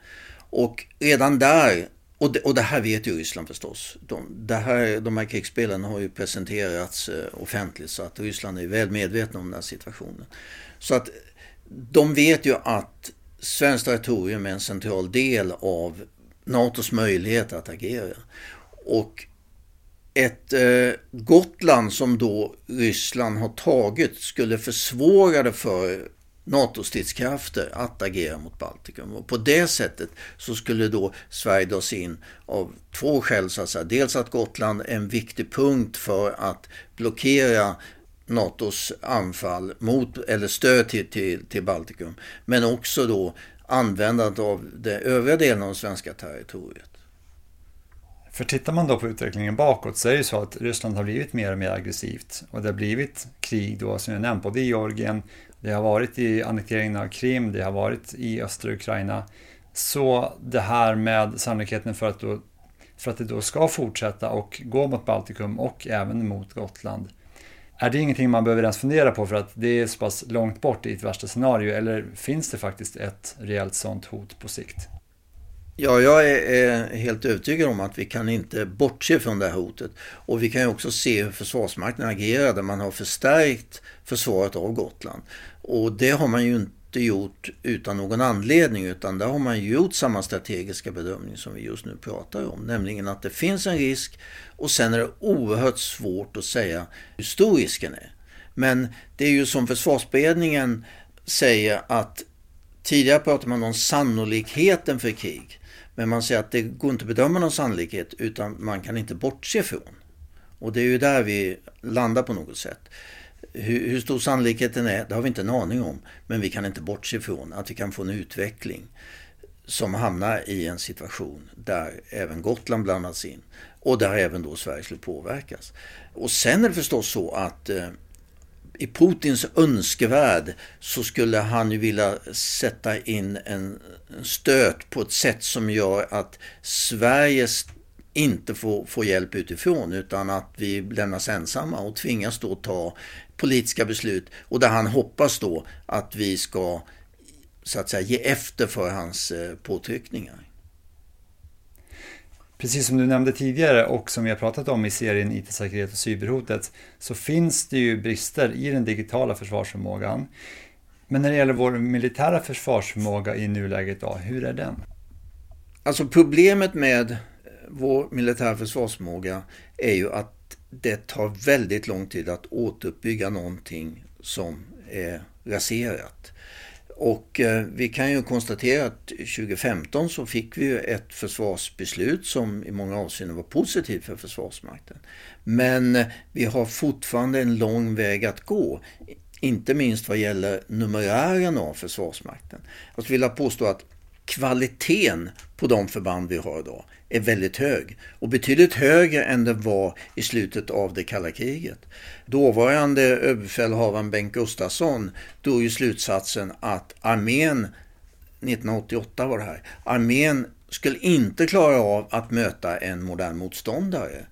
Och redan där, och det, och det här vet ju Ryssland förstås. De, det här, de här krigsspelen har ju presenterats eh, offentligt så att Ryssland är väl medvetna om den här situationen. Så att de vet ju att svenskt territorium är en central del av NATOs möjlighet att agera. Och ett eh, Gotland som då Ryssland har tagit skulle försvåra det för NATO-stridskrafter att agera mot Baltikum. Och på det sättet så skulle då Sverige dras in av två skäl. Så att säga. Dels att Gotland är en viktig punkt för att blockera NATOs anfall mot, eller stöd till, till, till Baltikum. Men också då användandet av den övriga delen av det svenska territoriet. För tittar man då på utvecklingen bakåt så är det ju så att Ryssland har blivit mer och mer aggressivt och det har blivit krig då som jag nämnt både i Georgien, det har varit i annekteringen av Krim, det har varit i östra Ukraina. Så det här med sannolikheten för att, då, för att det då ska fortsätta och gå mot Baltikum och även mot Gotland. Är det ingenting man behöver ens fundera på för att det är så pass långt bort i ett värsta scenario eller finns det faktiskt ett reellt sånt hot på sikt? Ja, jag är, helt övertygad om att vi kan inte bortse från det här hotet. Och vi kan ju också se hur Försvarsmakten agerar där man har förstärkt försvaret av Gotland. Och det har man ju inte gjort utan någon anledning utan där har man gjort samma strategiska bedömning som vi just nu pratar om. Nämligen att det finns en risk och sen är det oerhört svårt att säga hur stor risken är. Men det är ju som försvarsberedningen säger att tidigare pratade man om sannolikheten för krig. Men man säger att det går inte att bedöma någon sannolikhet utan man kan inte bortse från. Och det är ju där vi landar på något sätt. Hur, hur, stor sannolikheten är, det har vi inte en aning om. Men vi kan inte bortse ifrån att vi kan få en utveckling som hamnar i en situation där även Gotland blandas in och där även då Sverige skulle påverkas. Och sen är det förstås så att eh, i Putins önskevärld så skulle han ju vilja sätta in en stöt på ett sätt som gör att Sveriges inte får, får hjälp utifrån utan att vi lämnas ensamma och tvingas då ta politiska beslut och där han hoppas då att vi ska så att säga ge efter för hans eh, påtryckningar. Precis som du nämnde tidigare och som vi har pratat om i serien IT-säkerhet och cyberhotet så finns det ju brister i den digitala försvarsförmågan. Men när det gäller vår militära försvarsförmåga i nuläget då, hur är den? Alltså problemet med vår militära försvarsförmåga är ju att det tar väldigt lång tid att återuppbygga någonting som är raserat. Och eh, vi kan ju konstatera att 2015 så fick vi ett försvarsbeslut som i många avseenden var positivt för Försvarsmakten. Men eh, vi har fortfarande en lång väg att gå. Inte minst vad gäller numerären av Försvarsmakten. Jag skulle vilja påstå att kvaliteten på de förband vi har idag är väldigt hög och betydligt högre än det var i slutet av det kalla kriget. Dåvarande överbefälhavaren Bengt Gustafsson drog ju slutsatsen att armén, 1988 var det här, armén skulle inte klara av att möta en modern motståndare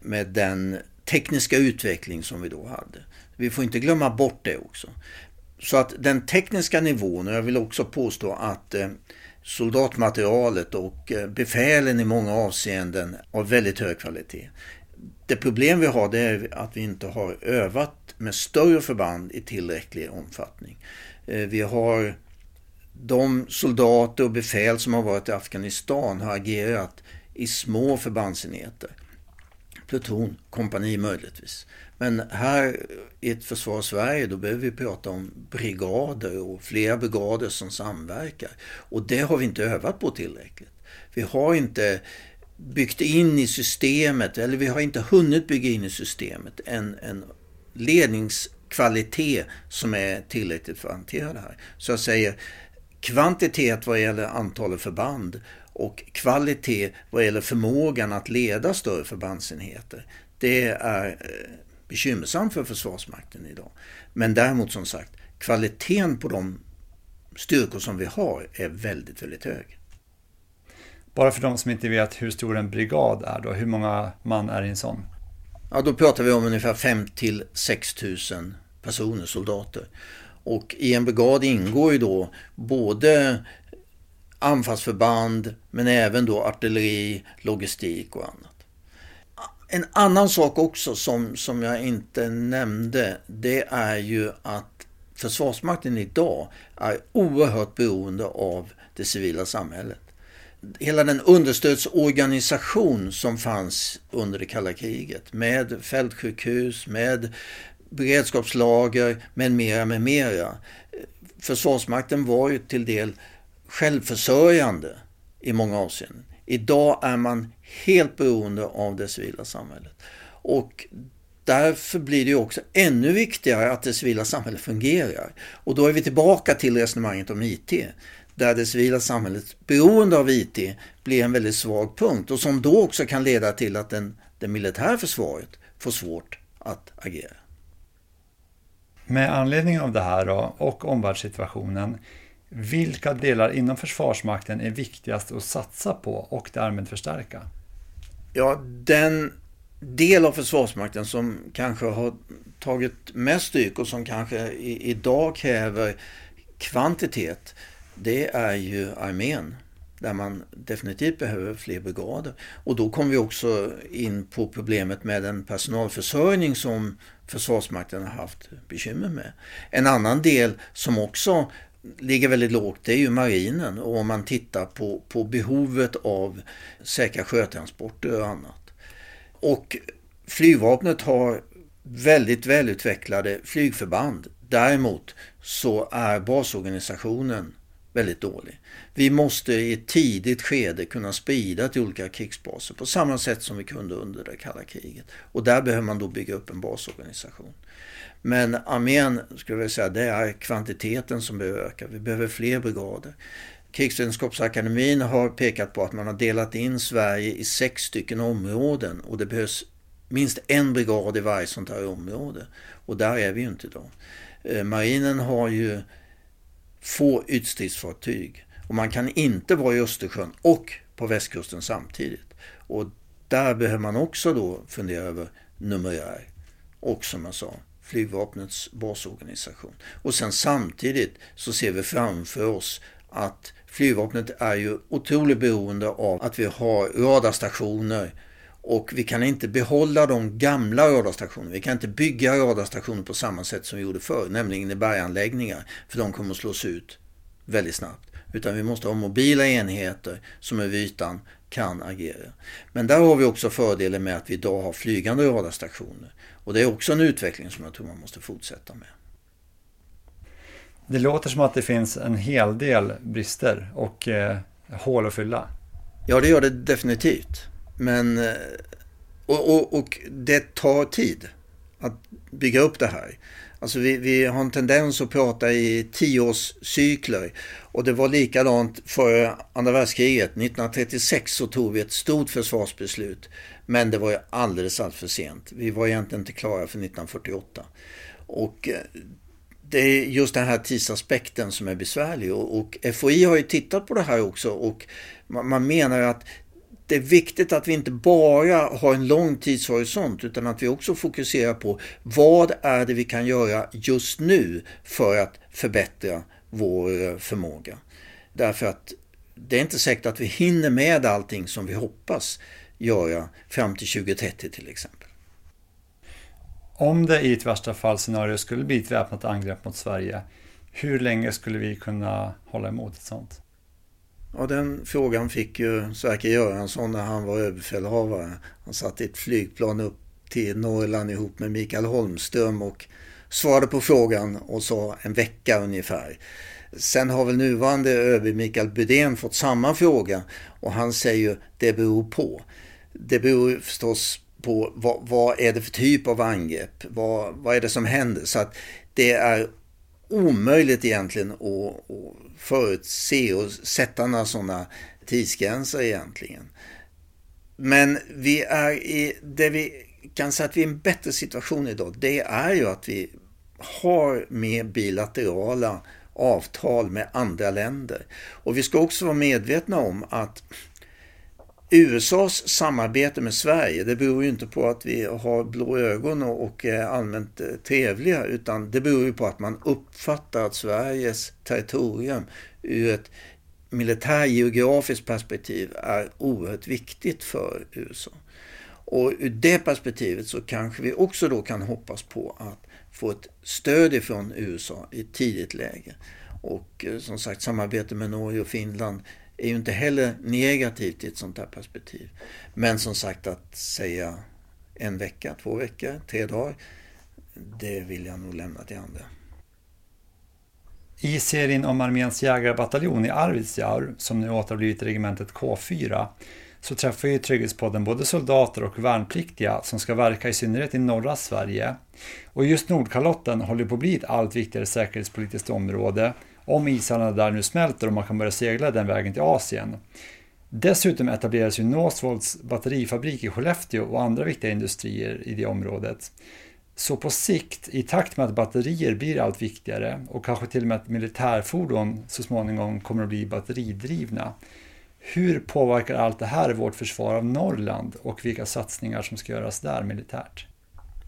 med den tekniska utveckling som vi då hade. Vi får inte glömma bort det också. Så att den tekniska nivån, och jag vill också påstå att eh, soldatmaterialet och eh, befälen i många avseenden av väldigt hög kvalitet. Det problem vi har det är att vi inte har övat med större förband i tillräcklig omfattning. Eh, vi har de soldater och befäl som har varit i Afghanistan har agerat i små förbandsenheter. Pluton, kompani möjligtvis. Men här i ett försvar Sverige då behöver vi prata om brigader och flera brigader som samverkar. Och det har vi inte övat på tillräckligt. Vi har inte byggt in i systemet, eller vi har inte hunnit bygga in i systemet en, en ledningskvalitet som är tillräckligt för att hantera det här. Så jag säger kvantitet vad gäller antalet förband och kvalitet vad gäller förmågan att leda större förbandsenheter. Det är eh, bekymmersamt för Försvarsmakten idag. Men däremot som sagt, kvaliteten på de styrkor som vi har är väldigt, väldigt hög. Bara för de som inte vet hur stor en brigad är då, hur många man är i en sån? Ja, då pratar vi om ungefär 5 till 6 000 personer, soldater. Och i en brigad ingår ju då både anfallsförband men även då artilleri, logistik och annat. En annan sak också som, som jag inte nämnde det är ju att Försvarsmakten idag är oerhört beroende av det civila samhället. Hela den understödsorganisation som fanns under det kalla kriget med fältsjukhus, med beredskapslager med mera, med mera. Försvarsmakten var ju till del självförsörjande i många avseenden. Idag är man helt beroende av det civila samhället. Och därför blir det också ännu viktigare att det civila samhället fungerar. Och då är vi tillbaka till resonemanget om IT. Där det civila samhällets beroende av IT blir en väldigt svag punkt och som då också kan leda till att den, det militära försvaret får svårt att agera. Med anledning av det här då, och omvärldssituationen, vilka delar inom Försvarsmakten är viktigast att satsa på och därmed förstärka? Ja, den del av Försvarsmakten som kanske har tagit mest stryk och som kanske idag kräver kvantitet, det är ju armén. Där man definitivt behöver fler brigader. Och då kommer vi också in på problemet med den personalförsörjning som Försvarsmakten har haft bekymmer med. En annan del som också ligger väldigt lågt det är ju marinen och om man tittar på, på behovet av säkra sjötransporter och annat. Och flygvapnet har väldigt välutvecklade flygförband. Däremot så är basorganisationen väldigt dålig. Vi måste i ett tidigt skede kunna sprida till olika krigsbaser på samma sätt som vi kunde under det kalla kriget. Och där behöver man då bygga upp en basorganisation. Men armén, skulle jag säga, det är kvantiteten som behöver öka. Vi behöver fler brigader. Krigsvetenskapsakademin har pekat på att man har delat in Sverige i sex stycken områden och det behövs minst en brigad i varje sånt här område. Och där är vi ju inte idag. Eh, marinen har ju få ytstridsfartyg och man kan inte vara i Östersjön och på västkusten samtidigt. Och där behöver man också då fundera över numerär och som jag sa flygvapnets basorganisation. Och sen samtidigt så ser vi framför oss att flygvapnet är ju otroligt beroende av att vi har radarstationer och vi kan inte behålla de gamla radarstationerna. Vi kan inte bygga radarstationer på samma sätt som vi gjorde förr, nämligen i berganläggningar. För de kommer att slås ut väldigt snabbt. Utan vi måste ha mobila enheter som över ytan kan agera. Men där har vi också fördelen med att vi idag har flygande radarstationer. Och det är också en utveckling som jag tror man måste fortsätta med. Det låter som att det finns en hel del brister och eh, hål att fylla. Ja, det gör det definitivt. Men eh, och, och, och, det tar tid att bygga upp det här. Alltså vi, vi har en tendens att prata i tioårscykler. Och det var likadant före andra världskriget. 1936 så tog vi ett stort försvarsbeslut. Men det var ju alldeles allt för sent. Vi var egentligen inte klara för 1948. Och eh, det är just den här tidsaspekten som är besvärlig. Och, och FOI har ju tittat på det här också och man, man menar att det är viktigt att vi inte bara har en lång tidshorisont utan att vi också fokuserar på vad är det vi kan göra just nu för att förbättra vår eh, förmåga. Därför att det är inte säkert att vi hinner med allting som vi hoppas göra fram till 2030 till exempel. Om det i ett värsta fall scenario skulle bli ett väpnat angrepp mot Sverige, hur länge skulle vi kunna hålla emot ett sånt? Ja, den frågan fick ju Sverker Göransson när han var överbefälhavare. Han satt i ett flygplan upp till Norrland ihop med Mikael Holmström och svarade på frågan och sa en vecka ungefär. Sen har väl nuvarande ÖB Mikael Bydén fått samma fråga och han säger ju det beror på. Det beror förstås på vad, vad är det för typ av angrepp? Vad, vad är det som händer? Så att det är omöjligt egentligen att, att förutse och sätta några sådana tidsgränser egentligen. Men vi är i, det vi kan säga att vi är i en bättre situation idag, det är ju att vi har mer bilaterala avtal med andra länder. Och vi ska också vara medvetna om att USAs samarbete med Sverige, det beror ju inte på att vi har blå ögon och är eh, allmänt eh, trevliga, utan det beror ju på att man uppfattar att Sveriges territorium ur ett militärgeografiskt perspektiv är oerhört viktigt för USA. Och ur det perspektivet så kanske vi också då kan hoppas på att få ett stöd ifrån USA i ett tidigt läge. Och eh, som sagt, samarbete med Norge och Finland är ju inte heller negativt i ett sånt här perspektiv. Men som sagt att säga en vecka, två veckor, tre dagar, det vill jag nog lämna till andra. I serien om arméns jägarbataljon i Arvidsjaur, som nu åter blivit regementet K4, så träffar ju Trygghetspodden både soldater och värnpliktiga som ska verka i synnerhet i norra Sverige. Och just Nordkalotten håller på att bli ett allt viktigare säkerhetspolitiskt område om isarna där nu smälter och man kan börja segla den vägen till Asien. Dessutom etableras ju Northvolts batterifabrik i Skellefteå och andra viktiga industrier i det området. Så på sikt, i takt med att batterier blir allt viktigare och kanske till och med att militärfordon så småningom kommer att bli batteridrivna. Hur påverkar allt det här vårt försvar av Norrland och vilka satsningar som ska göras där militärt?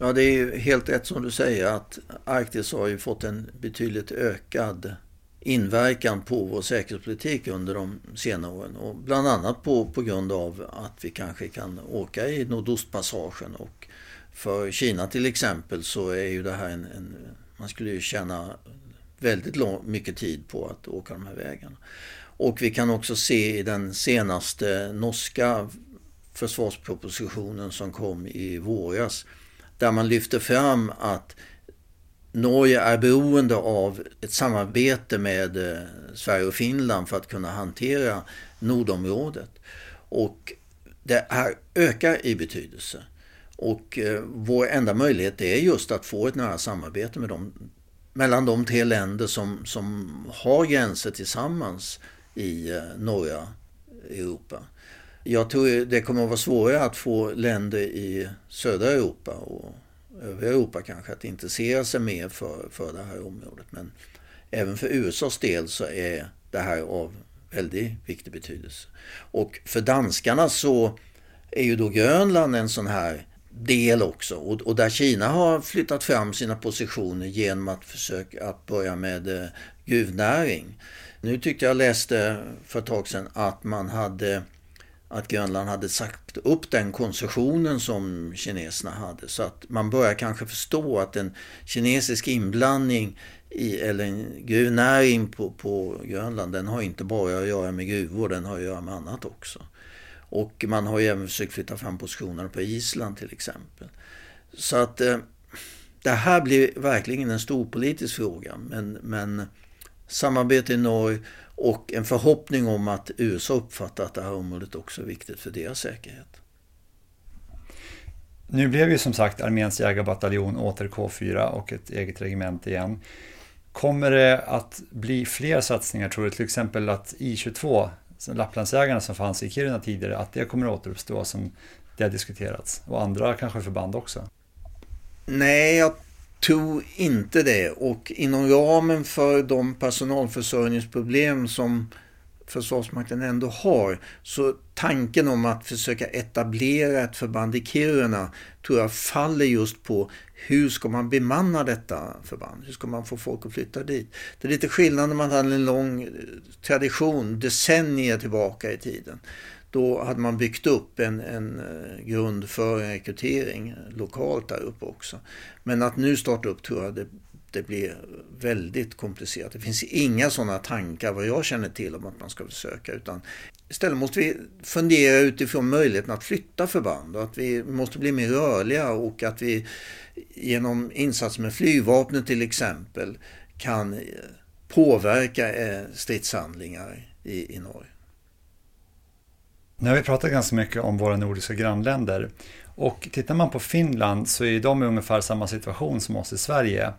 Ja, det är ju helt rätt som du säger att Arktis har ju fått en betydligt ökad inverkan på vår säkerhetspolitik under de senare åren. Och bland annat på, på grund av att vi kanske kan åka i Nordostpassagen. Och för Kina till exempel så är ju det här en... en man skulle ju tjäna väldigt lång, mycket tid på att åka de här vägarna. Och vi kan också se i den senaste norska försvarspropositionen som kom i våras där man lyfter fram att Norge är beroende av ett samarbete med eh, Sverige och Finland för att kunna hantera nordområdet. Och det här ökar i betydelse. Och eh, vår enda möjlighet är just att få ett nära samarbete med dem, mellan de tre länder som, som har gränser tillsammans i eh, norra Europa. Jag tror det kommer att vara svårare att få länder i södra Europa och övriga Europa kanske att intressera sig mer för, för det här området. Men även för USAs del så är det här av väldigt viktig betydelse. Och för danskarna så är ju då Grönland en sån här del också. Och, och där Kina har flyttat fram sina positioner genom att försöka att börja med eh, gruvnäring. Nu tyckte jag läste för ett tag sedan att man hade att Grönland hade sagt upp den koncessionen som kineserna hade. Så att man börjar kanske förstå att en kinesisk inblandning i, eller en gruvnäring på, på Grönland, den har inte bara att göra med gruvor, den har att göra med annat också. Och man har ju även försökt flytta fram positionerna på Island till exempel. Så att eh, det här blir verkligen en stor politisk fråga. Men, men samarbete i norr och en förhoppning om att USA uppfattar att det här området också är viktigt för deras säkerhet. Nu blev ju som sagt arméns jägarbataljon åter K4 och ett eget regemente igen. Kommer det att bli fler satsningar tror du? Till exempel att I22, Lapplandsjägarna som fanns i Kiruna tidigare, att det kommer att återuppstå som det har diskuterats? Och andra kanske förband också? Nej, jag tror inte det. Och inom ramen för de personalförsörjningsproblem som Försvarsmakten ändå har. Så tanken om att försöka etablera ett förband i Kiruna tror jag faller just på hur ska man bemanna detta förband? Hur ska man få folk att flytta dit? Det är lite skillnad när man hade en lång eh, tradition, decennier tillbaka i tiden. Då hade man byggt upp en, en eh, grund för rekrytering eh, lokalt där uppe också. Men att nu starta upp tror jag det det blir väldigt komplicerat. Det finns inga sådana tankar vad jag känner till om att man ska försöka. Utan istället måste vi fundera utifrån möjligheten att flytta förband och att vi måste bli mer rörliga och att vi genom insatser med flygvapnet till exempel kan påverka eh, stridshandlingar i, i norr. Nu har vi pratat ganska mycket om våra nordiska grannländer och tittar man på Finland så är de i ungefär samma situation som oss i Sverige.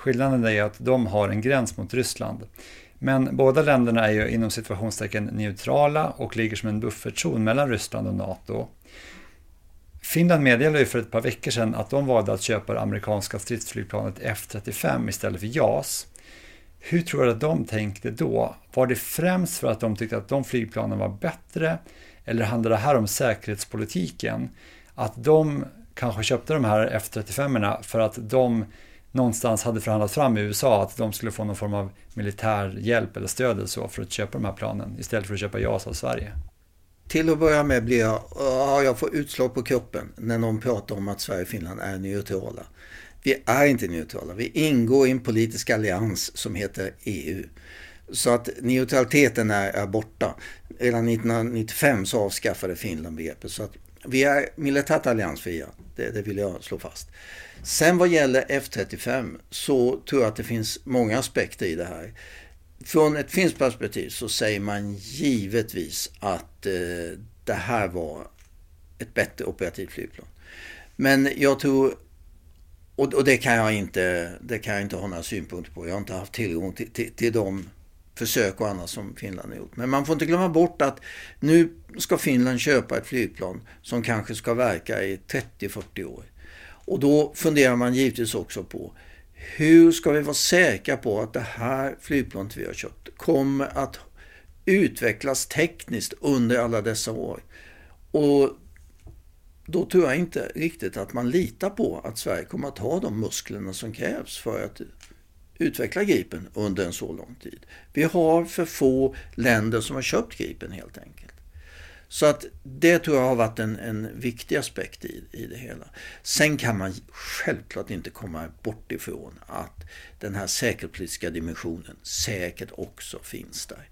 Skillnaden är att de har en gräns mot Ryssland. Men båda länderna är ju inom situationstecken neutrala och ligger som en buffertzon mellan Ryssland och NATO. Finland meddelade ju för ett par veckor sedan att de valde att köpa det amerikanska stridsflygplanet F35 istället för JAS. Hur tror du att de tänkte då? Var det främst för att de tyckte att de flygplanen var bättre? Eller handlar det här om säkerhetspolitiken? Att de kanske köpte de här F35 för att de någonstans hade förhandlat fram i USA att de skulle få någon form av militär hjälp eller stöd eller så för att köpa de här planen istället för att köpa JAS av Sverige. Till att börja med blir jag, ja, jag får utslag på kroppen när någon pratar om att Sverige och Finland är neutrala. Vi är inte neutrala. Vi ingår i en politisk allians som heter EU. Så att neutraliteten är, är borta. Redan 1995 så avskaffade Finland begreppet. Så att vi är militärt alliansfria. Det, det vill jag slå fast. Sen vad gäller F35 så tror jag att det finns många aspekter i det här. Från ett finskt perspektiv så säger man givetvis att eh, det här var ett bättre operativt flygplan. Men jag tror, och, och, det, kan jag inte, det kan jag inte ha några synpunkter på. Jag har inte haft tillgång till, till, till de försök och annat som Finland har gjort. Men man får inte glömma bort att nu ska Finland köpa ett flygplan som kanske ska verka i 30-40 år. Och då funderar man givetvis också på hur ska vi vara säkra på att det här flygplanet vi har köpt kommer att utvecklas tekniskt under alla dessa år. Och då tror jag inte riktigt att man litar på att Sverige kommer att ha de musklerna som krävs för att utveckla Gripen under en så lång tid. Vi har för få länder som har köpt Gripen helt enkelt. Så att det tror jag har varit en, en viktig aspekt i, i det hela. Sen kan man självklart inte komma bort ifrån att den här säkerhetspolitiska dimensionen säkert också finns där.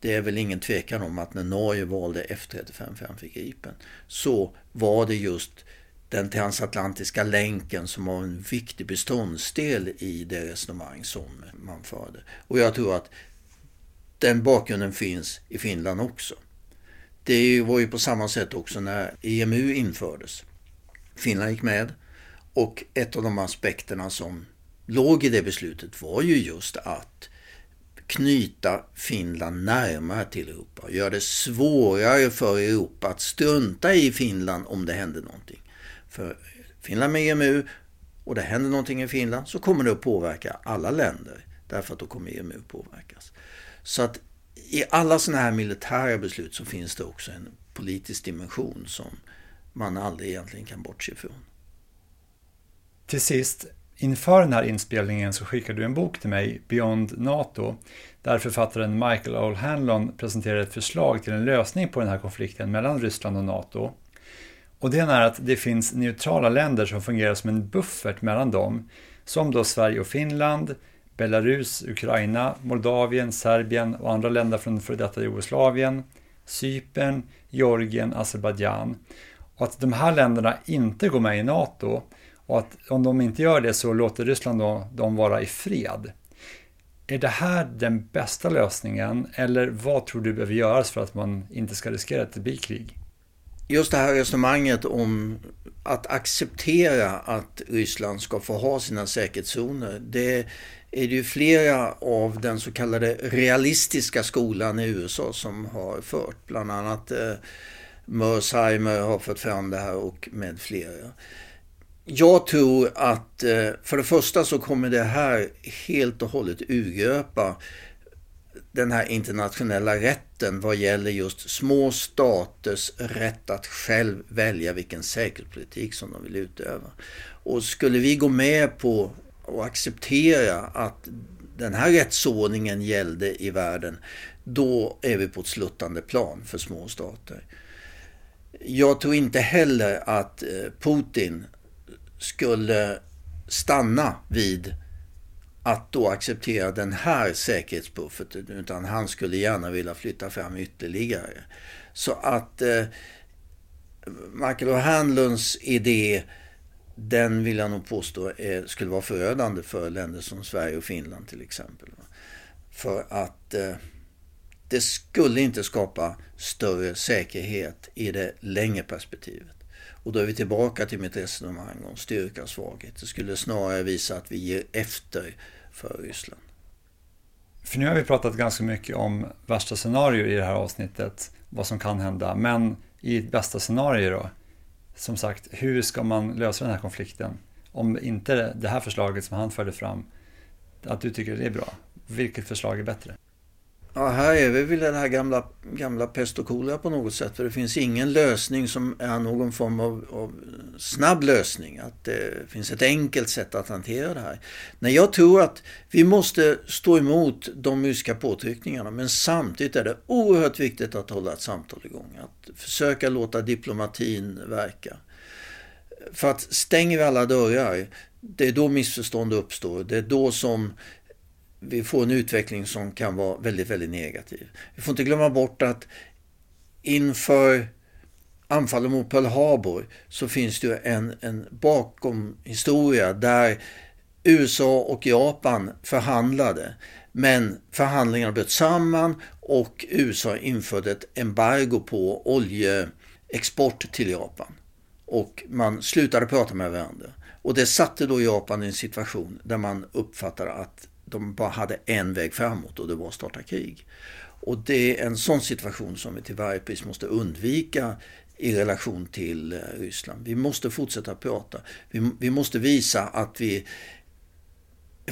Det är väl ingen tvekan om att när Norge valde F35 framför Gripen så var det just den transatlantiska länken som var en viktig beståndsdel i det resonemang som man förde. Och jag tror att den bakgrunden finns i Finland också. Det var ju på samma sätt också när EMU infördes. Finland gick med och ett av de aspekterna som låg i det beslutet var ju just att knyta Finland närmare till Europa. Göra det svårare för Europa att strunta i Finland om det händer någonting. För Finland med EMU och det händer någonting i Finland så kommer det att påverka alla länder. Därför att då kommer EMU påverkas. Så att i alla sådana här militära beslut så finns det också en politisk dimension som man aldrig egentligen kan bortse ifrån. Till sist, inför den här inspelningen så skickade du en bok till mig, Beyond NATO, där författaren Michael O'Hanlon presenterar ett förslag till en lösning på den här konflikten mellan Ryssland och NATO. Och det är att det finns neutrala länder som fungerar som en buffert mellan dem, som då Sverige och Finland, Belarus, Ukraina, Moldavien, Serbien och andra länder från före detta Jugoslavien, Cypern, Georgien, Azerbajdzjan. Och att de här länderna inte går med i NATO och att om de inte gör det så låter Ryssland då dem vara i fred. Är det här den bästa lösningen eller vad tror du behöver göras för att man inte ska riskera att det blir krig? Just det här resonemanget om att acceptera att Ryssland ska få ha sina säkerhetszoner. Det är det ju flera av den så kallade realistiska skolan i USA som har fört. Bland annat eh, Mersheimer har fört fram det här och med flera. Jag tror att eh, för det första så kommer det här helt och hållet urgröpa den här internationella rätten vad gäller just små staters rätt att själv välja vilken säkerhetspolitik som de vill utöva. Och skulle vi gå med på och acceptera att den här rättsordningen gällde i världen, då är vi på ett sluttande plan för små stater. Jag tror inte heller att eh, Putin skulle stanna vid att då acceptera den här säkerhetsbufferten utan han skulle gärna vilja flytta fram ytterligare. Så att eh, Michael O'Hanlons idé den vill jag nog påstå är, skulle vara förödande för länder som Sverige och Finland till exempel. För att eh, det skulle inte skapa större säkerhet i det längre perspektivet. Och då är vi tillbaka till mitt resonemang om styrka och svaghet. Det skulle snarare visa att vi ger efter för Ryssland. För nu har vi pratat ganska mycket om värsta scenario i det här avsnittet, vad som kan hända. Men i ett bästa scenario då, som sagt, hur ska man lösa den här konflikten? Om inte det här förslaget som han förde fram, att du tycker det är bra, vilket förslag är bättre? Ja, här är vi väl den här gamla, gamla pest och kolera på något sätt. För det finns ingen lösning som är någon form av, av, snabb lösning. Att det finns ett enkelt sätt att hantera det här. Nej, jag tror att vi måste stå emot de ryska påtryckningarna. Men samtidigt är det oerhört viktigt att hålla ett samtal igång. Att försöka låta diplomatin verka. För att stänger vi alla dörrar, det är då missförstånd uppstår. Det är då som vi får en utveckling som kan vara väldigt, väldigt negativ. Vi får inte glömma bort att inför anfallet mot Pearl Harbor så finns det en, en bakomhistoria där USA och Japan förhandlade. Men förhandlingarna bröt samman och USA införde ett embargo på oljeexport till Japan. Och man slutade prata med varandra. Och det satte då Japan i en situation där man uppfattade att de bara hade en väg framåt och det var att starta krig. Och det är en sån situation som vi till varje pris måste undvika i relation till eh, Ryssland. Vi måste fortsätta prata. Vi, vi måste visa att vi är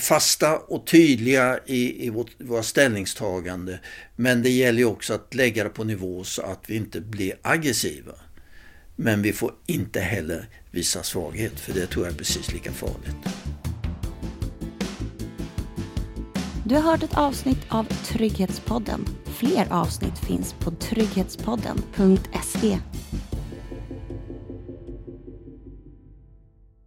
fasta och tydliga i, i vårt, våra ställningstagande. Men det gäller också att lägga det på nivå så att vi inte blir aggressiva. Men vi får inte heller visa svaghet, för det tror jag är precis lika farligt. Du har hört ett avsnitt av Trygghetspodden. Fler avsnitt finns på trygghetspodden.se.